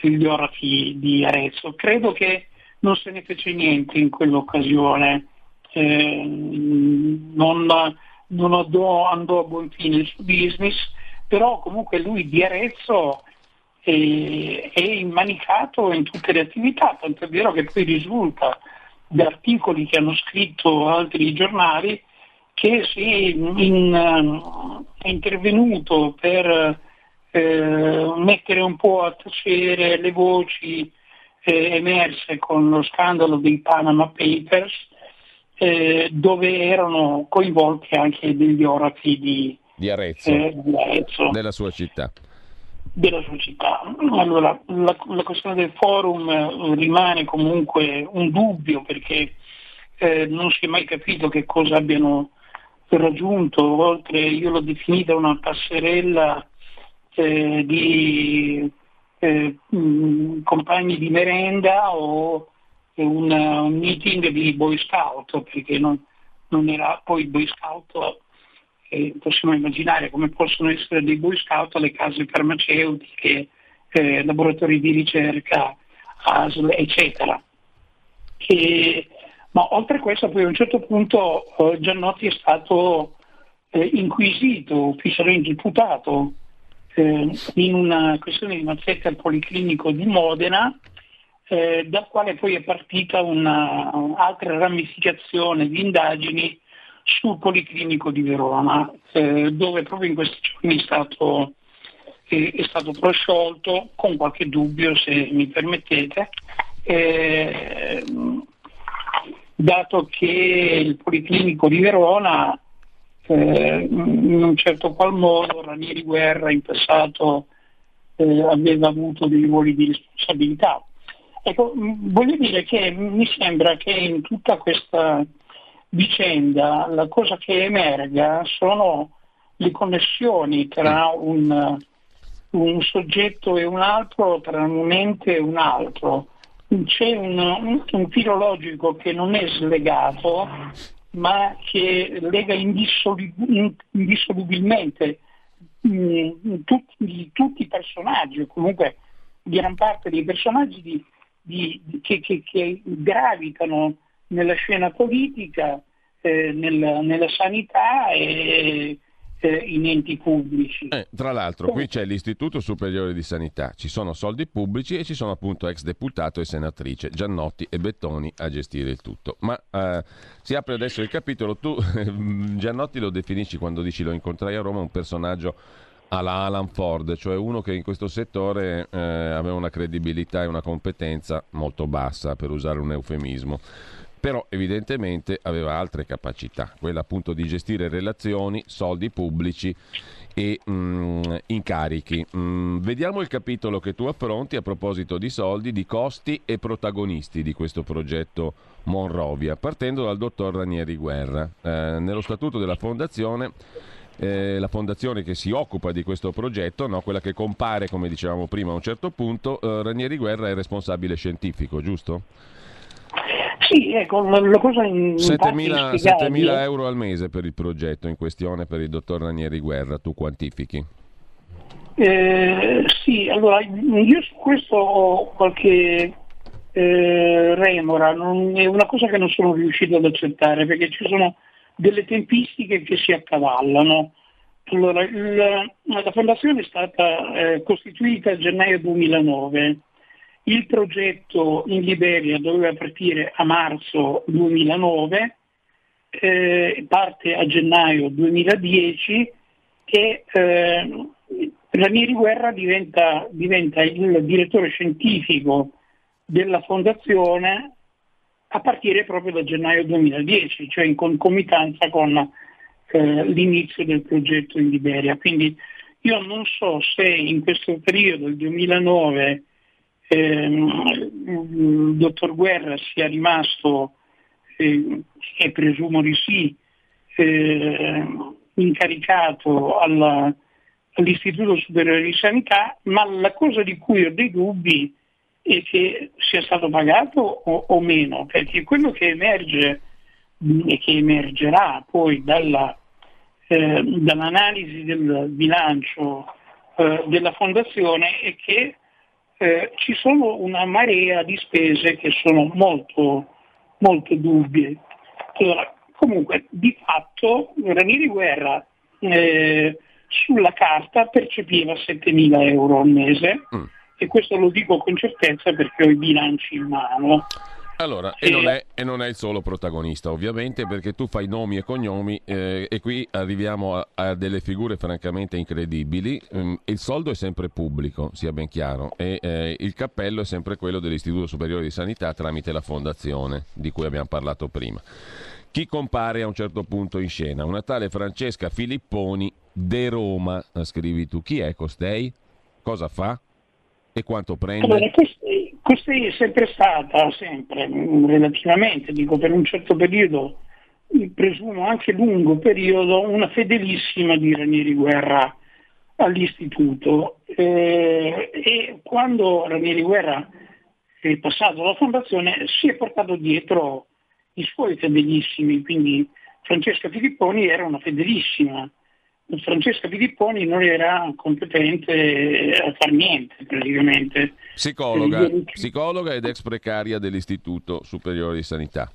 gli orafi di Arezzo. Credo che non se ne fece niente in quell'occasione, eh, non, non andò, andò, a buon fine il suo business, però comunque lui di Arezzo e, è immanicato in tutte le attività, tanto è vero che poi risulta da articoli che hanno scritto altri giornali che si in, è intervenuto per eh, mettere un po' a tacere le voci eh, emerse con lo scandalo dei Panama Papers, eh, dove erano coinvolti anche degli orafi di, di Arezzo, eh, di Arezzo. della sua città della società. Allora, la, la questione del forum eh, rimane comunque un dubbio perché eh, non si è mai capito che cosa abbiano raggiunto, oltre io l'ho definita una passerella eh, di eh, compagni di merenda o un, un, meeting di Boy Scout, perché non, non era poi Boy Scout eh, possiamo immaginare come possono essere dei boy scout alle case farmaceutiche, eh, laboratori di ricerca, ASL, eccetera. E, ma oltre a questo poi a un certo punto eh, Giannotti è stato eh, inquisito, ufficialmente imputato eh, in una questione di mazzetta al Policlinico di Modena eh, dal quale poi è partita un'altra ramificazione di indagini sul Policlinico di Verona, eh, dove proprio in questi giorni è stato, eh, è stato prosciolto, con qualche dubbio se mi permettete, eh, dato che il Policlinico di Verona eh, in un certo qual modo Ranieri Guerra in passato eh, aveva avuto dei ruoli di responsabilità. Ecco, voglio dire che mi sembra che in tutta questa vicenda la cosa che emerga sono le connessioni tra un, un soggetto e un altro, tra un ente e un altro. C'è un, un filologico che non è slegato, ma che lega indissolubilmente mh, tutti, tutti, i personaggi, o comunque gran parte dei personaggi di, di, che, che, che, gravitano nella scena politica, eh, nella, nella, sanità e eh, in enti pubblici. Eh, tra l'altro qui c'è l'Istituto Superiore di Sanità, ci sono soldi pubblici e ci sono appunto ex deputato e senatrice Giannotti e Bettoni a gestire il tutto. Ma eh, si apre adesso il capitolo, tu Giannotti lo definisci quando dici lo incontrai a Roma un personaggio alla Alan Ford, cioè uno che in questo settore eh, aveva una credibilità e una competenza molto bassa, per usare un eufemismo però evidentemente aveva altre capacità, quella appunto di gestire relazioni, soldi pubblici e mm, incarichi. Mm, vediamo il capitolo che tu affronti a proposito di soldi, di costi e protagonisti di questo progetto Monrovia, partendo dal dottor Ranieri Guerra. Eh, nello statuto della fondazione eh, la fondazione che si occupa di questo progetto, no? quella che compare, come dicevamo prima, a un certo punto, eh, Ranieri Guerra è responsabile scientifico, giusto? Sì, ecco, la cosa in 7.000 euro al mese per il progetto in questione per il dottor Ranieri Guerra, tu quantifichi? Eh, sì, allora io su questo ho qualche eh, remora, non, è una cosa che non sono riuscito ad accettare perché ci sono delle tempistiche che si accavallano. Allora, il, la fondazione è stata eh, costituita a gennaio 2009 il progetto in Liberia doveva partire a marzo 2009, eh, parte a gennaio 2010 e eh, Ranieri Guerra diventa, diventa il direttore scientifico della fondazione a partire proprio da gennaio 2010, cioè in concomitanza con eh, l'inizio del progetto in Liberia. Quindi io non so se in questo periodo, il 2009, ehm, il dottor Guerra sia rimasto, eh, e presumo di sì, eh, incaricato alla, all'Istituto Superiore di Sanità, ma la cosa di cui ho dei dubbi è che sia stato pagato o, o meno, perché quello che emerge e che emergerà poi dalla, eh, dall'analisi del bilancio eh, della Fondazione è che eh, ci sono una marea di spese che sono molto, molto dubbie. Allora, comunque, di fatto, Ranieri Guerra eh, sulla carta percepiva 7.000 euro al mese mm. e questo lo dico con certezza perché ho i bilanci in mano. Allora, e, non è, e, non è, il solo protagonista, ovviamente, perché tu fai nomi e cognomi eh, e qui arriviamo a, a, delle figure francamente incredibili. Um, il soldo è sempre pubblico, sia ben chiaro, e eh, il cappello è sempre quello dell'Istituto Superiore di Sanità tramite la fondazione di cui abbiamo parlato prima. Chi compare a un certo punto in scena? Una tale Francesca Filipponi de Roma, scrivi tu. Chi è costei? Cosa fa? E quanto prende? Allora, questa è sempre stata, sempre, relativamente, dico per un certo periodo, presumo anche lungo periodo, una fedelissima di Ranieri Guerra all'istituto. Eh, e quando Ranieri Guerra è passato alla fondazione si è portato dietro i suoi fedelissimi, quindi Francesca Filipponi era una fedelissima Francesca Filipponi non era competente a fare niente praticamente. Psicologa, psicologa ed ex precaria dell'Istituto Superiore di Sanità.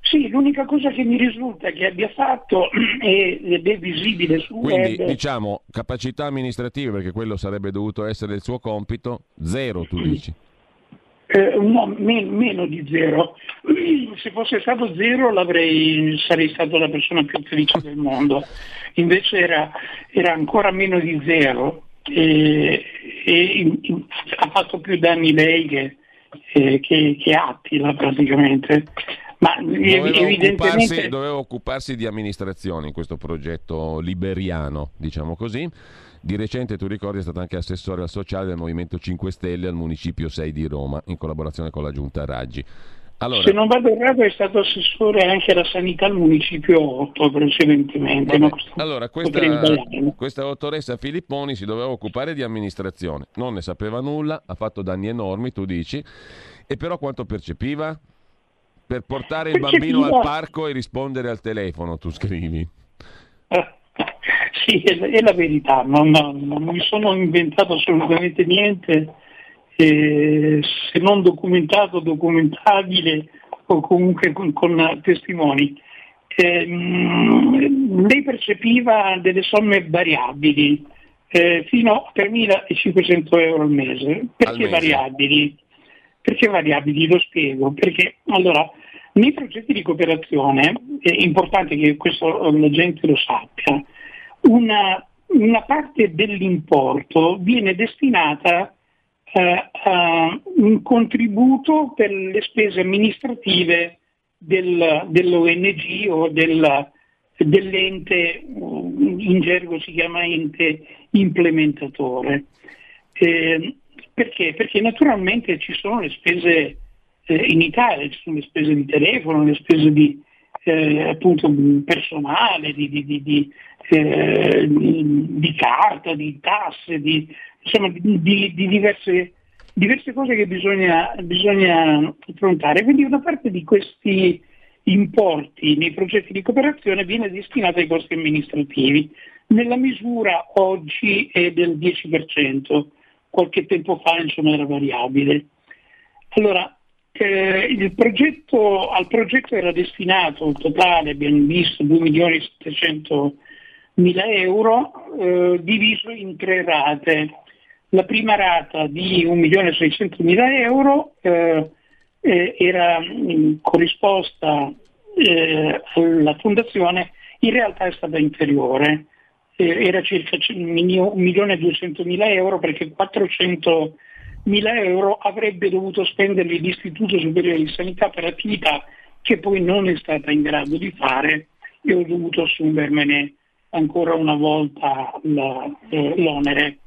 Sì, l'unica cosa che mi risulta che abbia fatto ed è visibile su Quindi, web... diciamo, capacità amministrative, perché quello sarebbe dovuto essere il suo compito, zero tu dici. Eh, no, men- meno di zero. Se fosse stato zero sarei stato la persona più felice del mondo. Invece era, era ancora meno di zero e, e in, in, ha fatto più danni lei che, eh, che, che Attila praticamente. Ma doveva, evidentemente... occuparsi, doveva occuparsi di amministrazione in questo progetto liberiano, diciamo così. Di recente, tu ricordi, è stato anche assessore al sociale del Movimento 5 Stelle al Municipio 6 di Roma, in collaborazione con la Giunta Raggi. Allora, Se non vado errato è stato assessore anche alla sanità al Municipio 8 precedentemente. No? Allora, questa, questa dottoressa Filipponi si doveva occupare di amministrazione, non ne sapeva nulla, ha fatto danni enormi, tu dici, e però quanto percepiva? Per portare il bambino al parco e rispondere al telefono, tu scrivi. Sì, è, la verità, non, non, non, mi sono inventato assolutamente niente, eh, se non documentato, documentabile o comunque con, con testimoni. Eh, lei percepiva delle somme variabili eh, fino a 3.500 euro al mese. Perché al mese. variabili? Perché variabili? Lo spiego. Perché allora, nei progetti di cooperazione è importante che questo la gente lo sappia una, una parte dell'importo viene destinata eh, a un contributo per le spese amministrative del, dell'ONG o del, dell'ente, in gergo si chiama ente implementatore. Eh, perché? Perché naturalmente ci sono le spese eh, in Italia, ci sono le spese di telefono, le spese di eh, appunto personale, di, di, di, eh, di carta, di tasse, di, insomma, di, di diverse, diverse, cose che bisogna, bisogna affrontare. Quindi una parte di questi importi nei progetti di cooperazione viene destinata ai costi amministrativi. Nella misura oggi è del 10%, qualche tempo fa insomma, era variabile. Allora, eh, progetto, al progetto era destinato un totale, abbiamo visto, 2 milioni e 700 mila euro eh, diviso in tre rate. La prima rata di 1.600.000 euro eh, eh, era mh, mm, corrisposta eh, alla fondazione, in realtà è stata inferiore, eh, era circa 1.200.000 euro perché 400.000 euro avrebbe dovuto spenderli l'Istituto Superiore di Sanità per attività che poi non è stata in grado di fare. E ho dovuto assumermene ancora una volta la, eh, l'onere.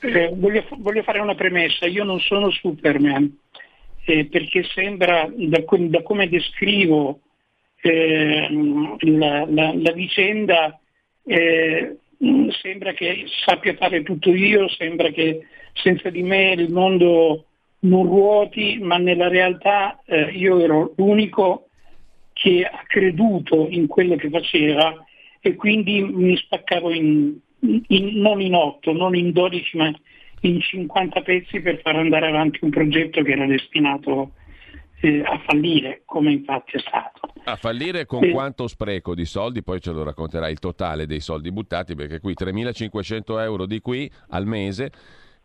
Eh, voglio, voglio, fare una premessa, io non sono Superman, eh, perché sembra, da, da come descrivo ehm, la, la, la, vicenda, eh, sembra che sappia fare tutto io, sembra che senza di me il mondo non ruoti, ma nella realtà eh, io ero l'unico che ha creduto in quello che faceva e quindi mi spaccavo in, in, non in 8, non in 12, ma in 50 pezzi per far andare avanti un progetto che era destinato eh, a fallire, come infatti è stato. A fallire con eh, quanto spreco di soldi? Poi ce lo racconterai il totale dei soldi buttati, perché qui 3.500 euro di qui al mese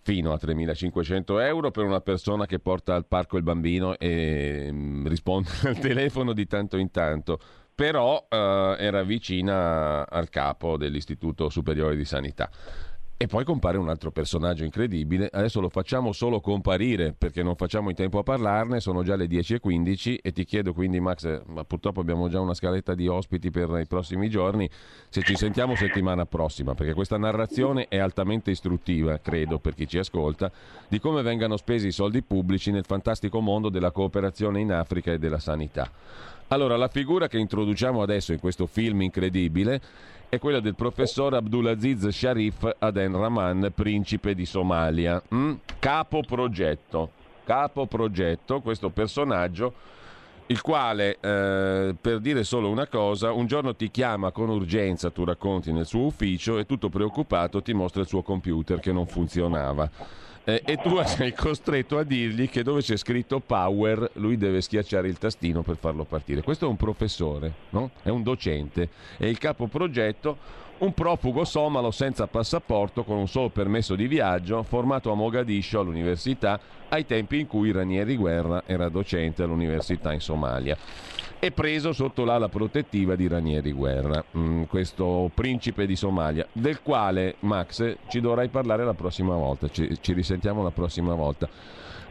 fino a 3.500 euro per una persona che porta al parco il bambino e mm, risponde al telefono di tanto in tanto però eh, era vicina al capo dell'Istituto Superiore di Sanità. E poi compare un altro personaggio incredibile, adesso lo facciamo solo comparire perché non facciamo in tempo a parlarne, sono già le 10.15 e ti chiedo quindi Max, ma purtroppo abbiamo già una scaletta di ospiti per i prossimi giorni, se ci sentiamo settimana prossima, perché questa narrazione è altamente istruttiva, credo, per chi ci ascolta, di come vengano spesi i soldi pubblici nel fantastico mondo della cooperazione in Africa e della sanità. Allora, la figura che introduciamo adesso in questo film incredibile è quella del professor Abdulaziz Sharif Aden Rahman, principe di Somalia, mm? capo progetto. Capo progetto, questo personaggio il quale, eh, per dire solo una cosa, un giorno ti chiama con urgenza, tu racconti nel suo ufficio e tutto preoccupato ti mostra il suo computer che non funzionava eh, e tu sei costretto a dirgli che dove c'è scritto power lui deve schiacciare il tastino per farlo partire. Questo è un professore, no? è un docente, è il capo progetto un profugo somalo senza passaporto con un solo permesso di viaggio, formato a Mogadiscio all'università ai tempi in cui Ranieri Guerra era docente all'università in Somalia. E preso sotto l'ala protettiva di Ranieri Guerra, mm, questo principe di Somalia, del quale Max ci dovrai parlare la prossima volta, ci, ci risentiamo la prossima volta.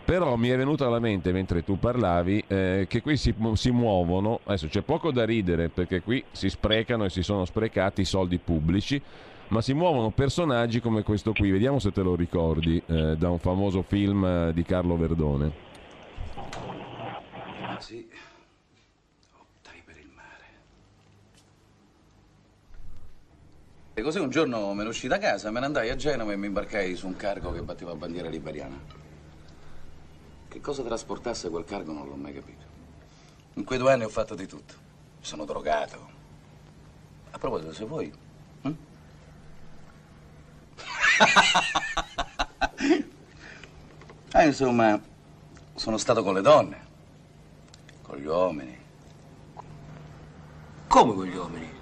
Però mi è venuto alla mente mentre tu parlavi eh, che qui si, si, muovono, adesso c'è poco da ridere perché qui si sprecano e si sono sprecati i soldi pubblici, ma si muovono personaggi come questo qui, vediamo se te lo ricordi, eh, da un famoso film eh, di Carlo Verdone. Sì, optai per il mare. E così un giorno me ne uscì da casa, me ne andai a Genova e mi imbarcai su un cargo che batteva bandiera liberiana. Che cosa trasportasse quel cargo non l'ho mai capito. In quei due anni ho fatto di tutto. Mi sono drogato. A proposito, se vuoi... Hm? ah, insomma, sono stato con le donne, con gli uomini. Come con gli uomini?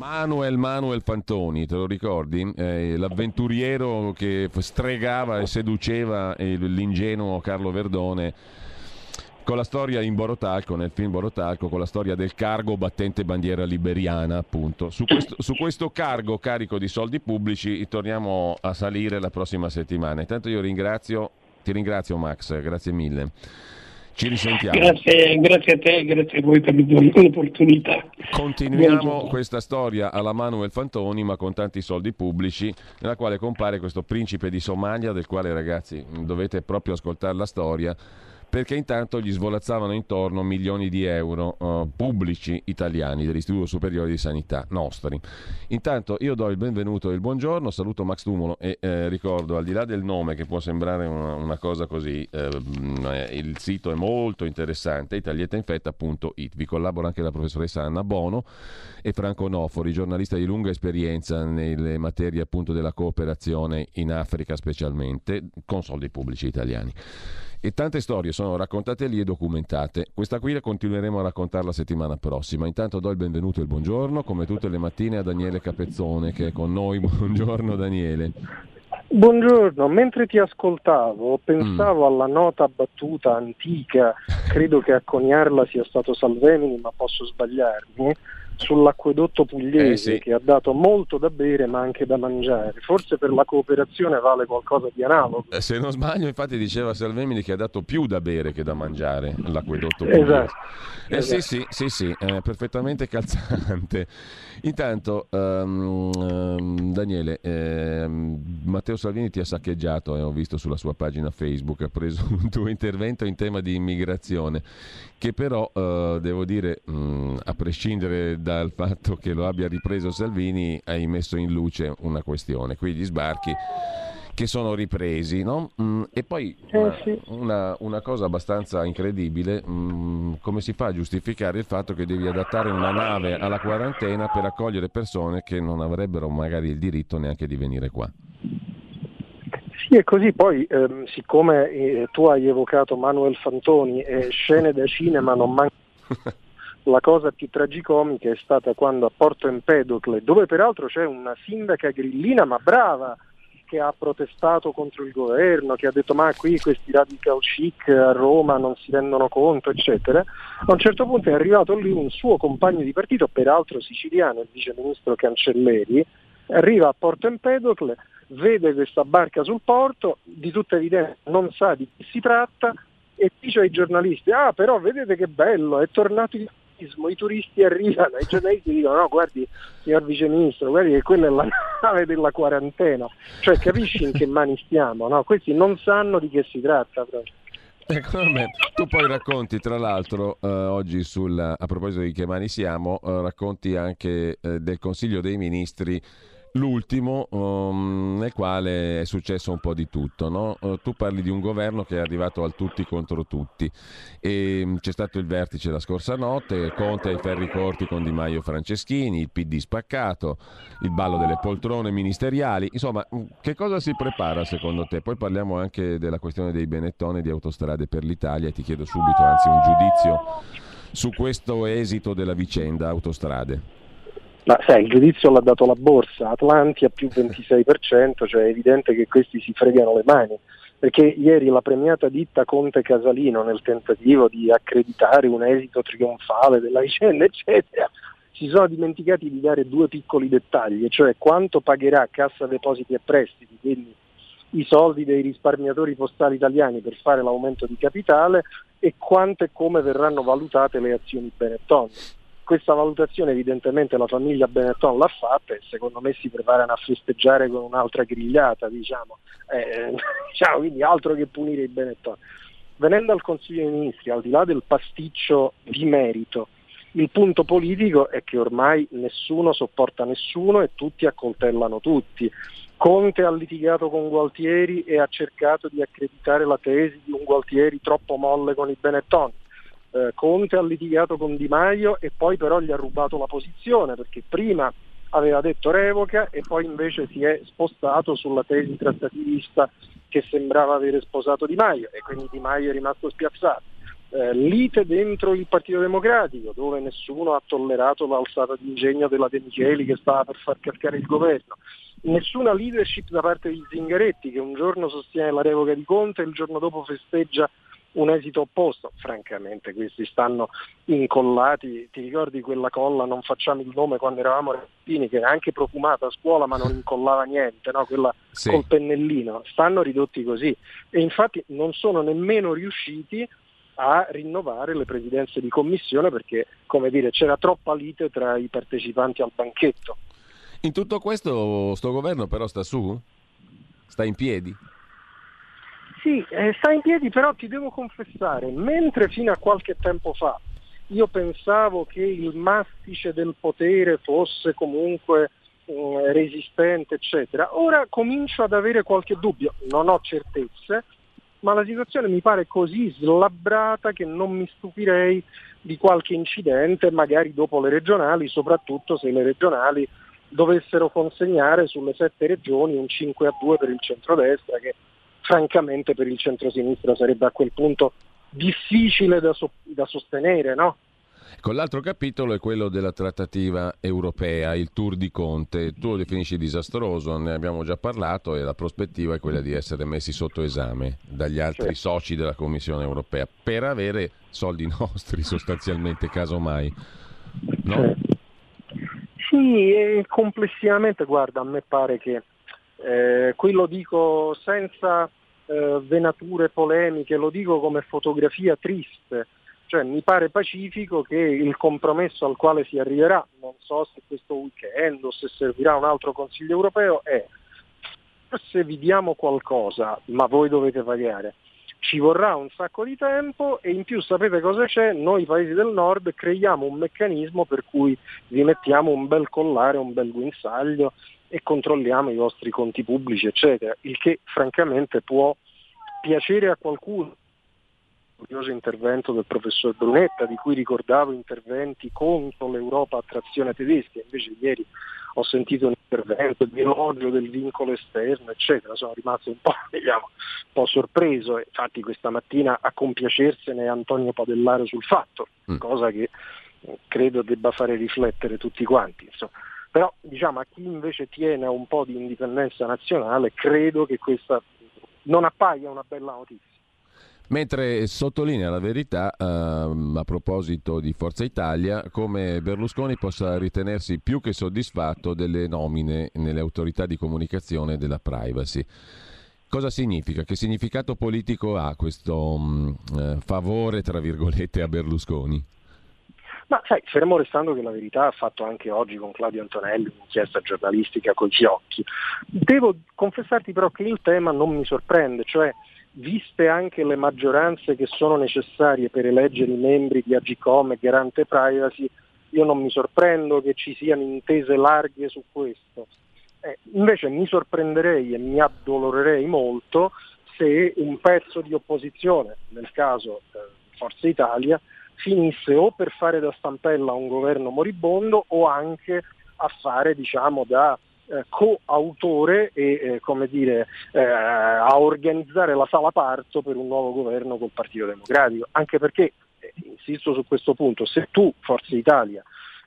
Manuel Manuel Fantoni, te lo ricordi? Eh, l'avventuriero che stregava e seduceva l'ingenuo Carlo Verdone con la storia in Borotalco, nel film Borotalco, con la storia del cargo battente bandiera liberiana, appunto. Su questo, su questo cargo carico di soldi pubblici torniamo a salire la prossima settimana. Intanto io ringrazio, ti ringrazio Max, grazie mille. Ci risentiamo. Grazie, grazie a te, grazie a voi per l'opportunità. Continuiamo questa storia alla Manuel Fantoni, ma con tanti soldi pubblici, nella quale compare questo principe di Somalia, del quale ragazzi dovete proprio ascoltare la storia perché intanto gli svolazzavano intorno milioni di euro uh, pubblici italiani dell'Istituto Superiore di Sanità nostri. Intanto io do il benvenuto e il buongiorno, saluto Max Tumulo e eh, ricordo, al di là del nome che può sembrare una, una cosa così, eh, il sito è molto interessante, italietainfetta.it. Vi collabora anche la professoressa Anna Bono e Franco Nofori, giornalista di lunga esperienza nelle materie appunto della cooperazione in Africa specialmente, con soldi pubblici italiani. E tante storie sono raccontate lì e documentate. Questa qui la continueremo a raccontare la settimana prossima. Intanto do il benvenuto e il buongiorno, come tutte le mattine, a Daniele Capezzone che è con noi. Buongiorno Daniele. Buongiorno, mentre ti ascoltavo pensavo mm. alla nota battuta antica, credo che a coniarla sia stato Salvemini, ma posso sbagliarmi, sull'acquedotto pugliese eh sì. che ha dato molto da bere ma anche da mangiare. Forse per la cooperazione vale qualcosa di analogo. Eh, se non sbaglio, infatti, diceva Salvemini che ha dato più da bere che da mangiare l'acquedotto pugliese. Esatto. Eh, esatto. Sì, sì, sì, sì, è perfettamente calzante. Intanto, um, um, Daniele, um, Matteo Salvini ti ha saccheggiato, eh, ho visto sulla sua pagina Facebook, ha preso un tuo intervento in tema di immigrazione, che però, uh, devo dire, um, a prescindere dal fatto che lo abbia ripreso Salvini, hai messo in luce una questione, qui gli sbarchi che sono ripresi, no? mm, e poi eh, una, una, una, cosa abbastanza incredibile, mm, come si fa a giustificare il fatto che devi adattare una nave alla quarantena per accogliere persone che non avrebbero magari il diritto neanche di venire qua? Sì, è così. Poi, ehm, siccome eh, tu hai evocato Manuel Fantoni e scene da cinema non mancano. la cosa più tragicomica è stata quando a Porto Empedocle, dove peraltro c'è una sindaca grillina ma brava, che ha protestato contro il governo, che ha detto ma qui questi radical chic a Roma non si rendono conto, eccetera. A un certo punto è arrivato lì un suo compagno di partito, peraltro siciliano, il vice ministro Cancelleri, arriva a Porto Empedocle, vede questa barca sul porto, di tutta evidenza non sa di chi si tratta e dice ai giornalisti, ah però vedete che bello, è tornato il turismo, i turisti arrivano, i giornalisti dicono no guardi signor Vice Ministro, guardi che quella è la nave della quarantena, cioè capisci in che mani stiamo, no? questi non sanno di che si tratta proprio. Ecco. Tu poi racconti, tra l'altro, eh, oggi sul, a proposito di che mani siamo, eh, racconti anche eh, del Consiglio dei Ministri l'ultimo um, nel quale è successo un po' di tutto. No? Uh, tu parli di un governo che è arrivato al tutti contro tutti e um, c'è stato il vertice la scorsa notte, Conte ai ferri corti con Di Maio Franceschini, il PD spaccato, il ballo delle poltrone ministeriali, insomma um, che cosa si prepara secondo te? Poi parliamo anche della questione dei Benettone di Autostrade per l'Italia ti chiedo subito anzi un giudizio su questo esito della vicenda Autostrade. Ma sai, il giudizio l'ha dato la borsa, Atlanti a più 26%, cioè è evidente che questi si fregano le mani, perché ieri la premiata ditta Conte Casalino nel tentativo di accreditare un esito trionfale della vicenda, eccetera, si sono dimenticati di dare due piccoli dettagli, cioè quanto pagherà Cassa Depositi e Prestiti, quindi i soldi dei risparmiatori postali italiani per fare l'aumento di capitale e quanto e come verranno valutate le azioni Benetton questa valutazione evidentemente la famiglia Benetton l'ha fatta e secondo me si preparano a festeggiare con un'altra grigliata, diciamo, eh, diciamo quindi altro che punire i Benetton. Venendo al Consiglio dei Ministri, al di là del pasticcio di merito, il punto politico è che ormai nessuno sopporta nessuno e tutti accoltellano tutti. Conte ha litigato con Gualtieri e ha cercato di accreditare la tesi di un Gualtieri troppo molle con i Benetton eh, Conte ha litigato con Di Maio e poi però gli ha rubato la posizione perché prima aveva detto revoca e poi invece si è spostato sulla tesi trattativista che sembrava avere sposato Di Maio e quindi Di Maio è rimasto spiazzato. Eh, lite dentro il Partito Democratico dove nessuno ha tollerato l'alzata di ingegno della De Micheli che stava per far cascare il governo. Nessuna leadership da parte di Zingaretti che un giorno sostiene la revoca di Conte e il giorno dopo festeggia un esito opposto. Francamente questi stanno incollati, ti ricordi quella colla, non facciamo il nome quando eravamo ragazzini, che era anche profumata a scuola ma non incollava niente, no? quella sì. col pennellino, stanno ridotti così e infatti non sono nemmeno riusciti a rinnovare le presidenze di commissione perché come dire, c'era troppa lite tra i partecipanti al banchetto. In tutto questo sto governo però sta su? Sta in piedi? Sì, eh, sta in piedi, però ti devo confessare, mentre fino a qualche tempo fa io pensavo che il mastice del potere fosse comunque eh, resistente, eccetera, ora comincio ad avere qualche dubbio, non ho certezze, ma la situazione mi pare così slabbrata che non mi stupirei di qualche incidente, magari dopo le regionali, soprattutto se le regionali dovessero consegnare sulle sette regioni un 5 a 2 per il centrodestra, che francamente per il centro-sinistra sarebbe a quel punto difficile da, so- da sostenere, no? Con l'altro capitolo è quello della trattativa europea, il tour di Conte. Tu lo definisci disastroso, ne abbiamo già parlato e la prospettiva è quella di essere messi sotto esame dagli altri sì. soci della Commissione europea per avere soldi nostri sostanzialmente, casomai. No? Sì, e complessivamente, guarda, a me pare che eh, qui lo dico senza eh, venature polemiche, lo dico come fotografia triste, cioè mi pare pacifico che il compromesso al quale si arriverà, non so se questo weekend o se servirà un altro Consiglio europeo, è se vi diamo qualcosa, ma voi dovete pagare. Ci vorrà un sacco di tempo e in più sapete cosa c'è? Noi paesi del nord creiamo un meccanismo per cui vi mettiamo un bel collare, un bel guinzaglio e controlliamo i vostri conti pubblici, eccetera, il che francamente può piacere a qualcuno. Curioso intervento del professor Brunetta, di cui ricordavo interventi contro l'Europa a trazione tedesca, invece ieri ho sentito un intervento di elogio del vincolo esterno, eccetera, sono rimasto un po', diciamo, un po sorpreso infatti questa mattina a compiacersene Antonio Padellaro sul fatto, mm. cosa che credo debba fare riflettere tutti quanti. Insomma però diciamo, a chi invece tiene un po' di indipendenza nazionale credo che questa non appaia una bella notizia. Mentre sottolinea la verità ehm, a proposito di Forza Italia, come Berlusconi possa ritenersi più che soddisfatto delle nomine nelle autorità di comunicazione della privacy. Cosa significa? Che significato politico ha questo mh, mm, eh, favore, tra virgolette, a Berlusconi? Ma sai, fermo restando che la verità ha fatto anche oggi con Claudio Antonelli un'inchiesta giornalistica con gli occhi. Devo confessarti però che il tema non mi sorprende, cioè viste anche le maggioranze che sono necessarie per eleggere i membri di Agicom e Garante Privacy, io non mi sorprendo che ci siano intese larghe su questo. Eh, invece mi sorprenderei e mi addolorerei molto se un pezzo di opposizione, nel caso eh, Forza Italia, finisse o per fare da stampella a un governo moribondo o anche a fare diciamo, da eh, coautore e eh, dire, eh, a organizzare la sala parto per un nuovo governo col Partito Democratico, anche perché, eh, insisto su questo punto, se tu, Forza Italia,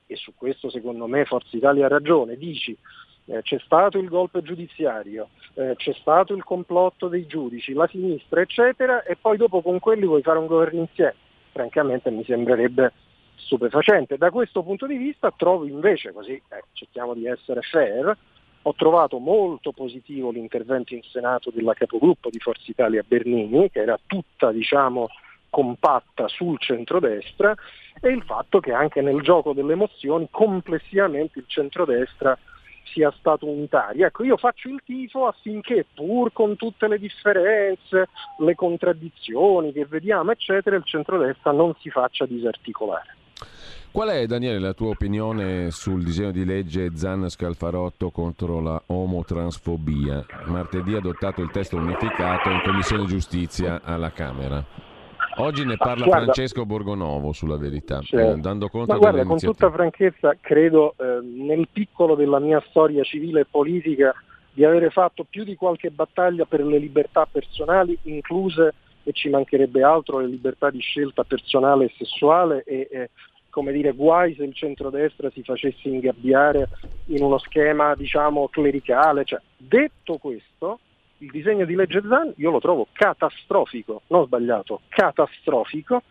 e su questo secondo me Forza Italia ha ragione, dici eh, c'è stato il golpe giudiziario, eh, c'è stato il complotto dei giudici, la sinistra, eccetera, e poi dopo con quelli vuoi fare un governo insieme. Francamente mi sembrerebbe stupefacente. Da questo punto di vista trovo invece, così eh, cerchiamo di essere fair, ho trovato molto positivo l'intervento in Senato della capogruppo di Forza Italia Bernini, che era tutta diciamo, compatta sul centrodestra, e il fatto che anche nel gioco delle emozioni complessivamente il centrodestra sia stato unitario. Ecco, io faccio il tifo affinché pur con tutte le differenze, le contraddizioni che vediamo, eccetera, il centrodestra non si faccia disarticolare. Qual è, Daniele, la tua opinione sul disegno di legge Zan Scalfarotto contro la omotransfobia? Martedì ha adottato il testo unificato in Commissione Giustizia alla Camera. Oggi ne parla guarda, Francesco Borgonovo sulla verità, sì. eh, dando conto Ma guarda, con tutta franchezza, credo eh, nel piccolo della mia storia civile e politica di avere fatto più di qualche battaglia per le libertà personali, incluse, e ci mancherebbe altro, le libertà di scelta personale e sessuale e, e come dire, guai se il centrodestra si facesse ingabbiare in uno schema, diciamo, clericale. Cioè, detto questo, il disegno di legge Zan io lo trovo catastrofico, non sbagliato, catastrofico,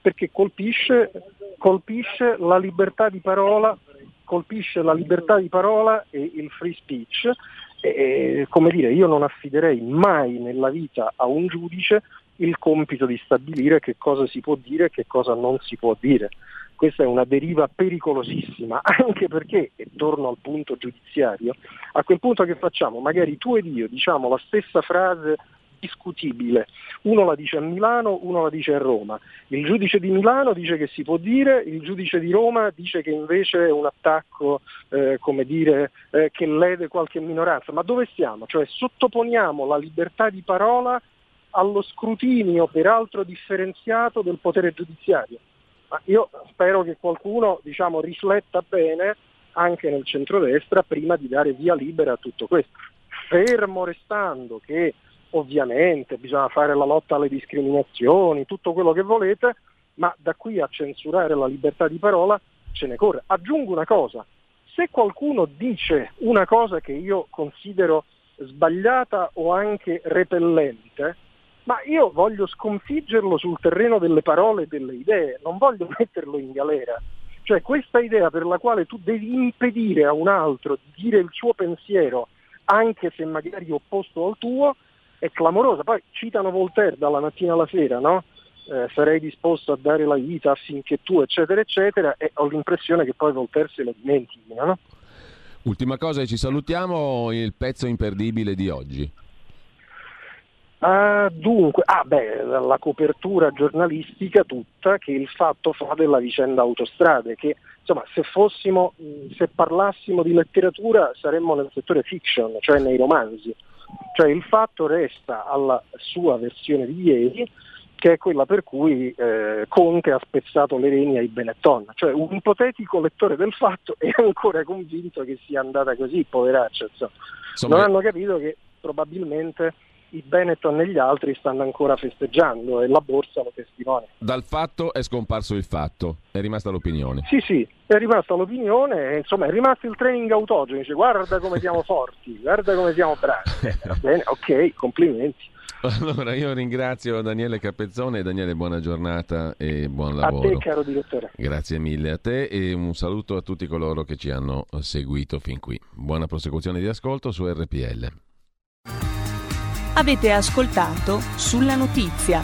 perché colpisce, colpisce la libertà di parola, colpisce la libertà di parola e il free speech. E, come dire, io non affiderei mai nella vita a un giudice il compito di stabilire che cosa si può dire e che cosa non si può dire. Questa è una deriva pericolosissima, anche perché, e torno al punto giudiziario, a quel punto che facciamo, magari tu ed io diciamo la stessa frase discutibile. Uno la dice a Milano, uno la dice a Roma. Il giudice di Milano dice che si può dire, il giudice di Roma dice che invece è un attacco eh, come dire, eh, che lede qualche minoranza. Ma dove stiamo? Cioè sottoponiamo la libertà di parola allo scrutinio peraltro differenziato del potere giudiziario. Ma io spero che qualcuno diciamo, rifletta bene anche nel centrodestra prima di dare via libera a tutto questo. Fermo restando che ovviamente bisogna fare la lotta alle discriminazioni, tutto quello che volete, ma da qui a censurare la libertà di parola ce ne corre. Aggiungo una cosa, se qualcuno dice una cosa che io considero sbagliata o anche repellente, ma io voglio sconfiggerlo sul terreno delle parole e delle idee, non voglio metterlo in galera. Cioè questa idea per la quale tu devi impedire a un altro di dire il suo pensiero, anche se magari opposto al tuo, è clamorosa. Poi citano Voltaire dalla mattina alla sera, no? Eh, sarei disposto a dare la vita affinché tu, eccetera, eccetera, e ho l'impressione che poi Voltaire se lo dimentichino, no? Ultima cosa, ci salutiamo, il pezzo imperdibile di oggi. Uh, dunque, ah beh, la copertura giornalistica tutta che il fatto fa della vicenda autostrade, che insomma se fossimo, se parlassimo di letteratura saremmo nel settore fiction, cioè nei romanzi. Cioè il fatto resta alla sua versione di ieri, che è quella per cui eh, Conte ha spezzato le reni ai Benetton. Cioè un ipotetico lettore del fatto è ancora convinto che sia andata così, poveraccio. Insomma. Non hanno capito che probabilmente i Benetton e gli altri stanno ancora festeggiando e la borsa lo testimonia. Dal fatto è scomparso il fatto, è rimasta l'opinione. Sì, sì, è rimasta l'opinione, insomma è rimasto il training autogeno, dice guarda come siamo forti, guarda come siamo bravi. Va bene, ok, complimenti. Allora io ringrazio Daniele Capezzone, Daniele buona giornata e buon lavoro. A te caro direttore. Grazie mille a te e un saluto a tutti coloro che ci hanno seguito fin qui. Buona prosecuzione di ascolto su RPL. Avete ascoltato Sulla Notizia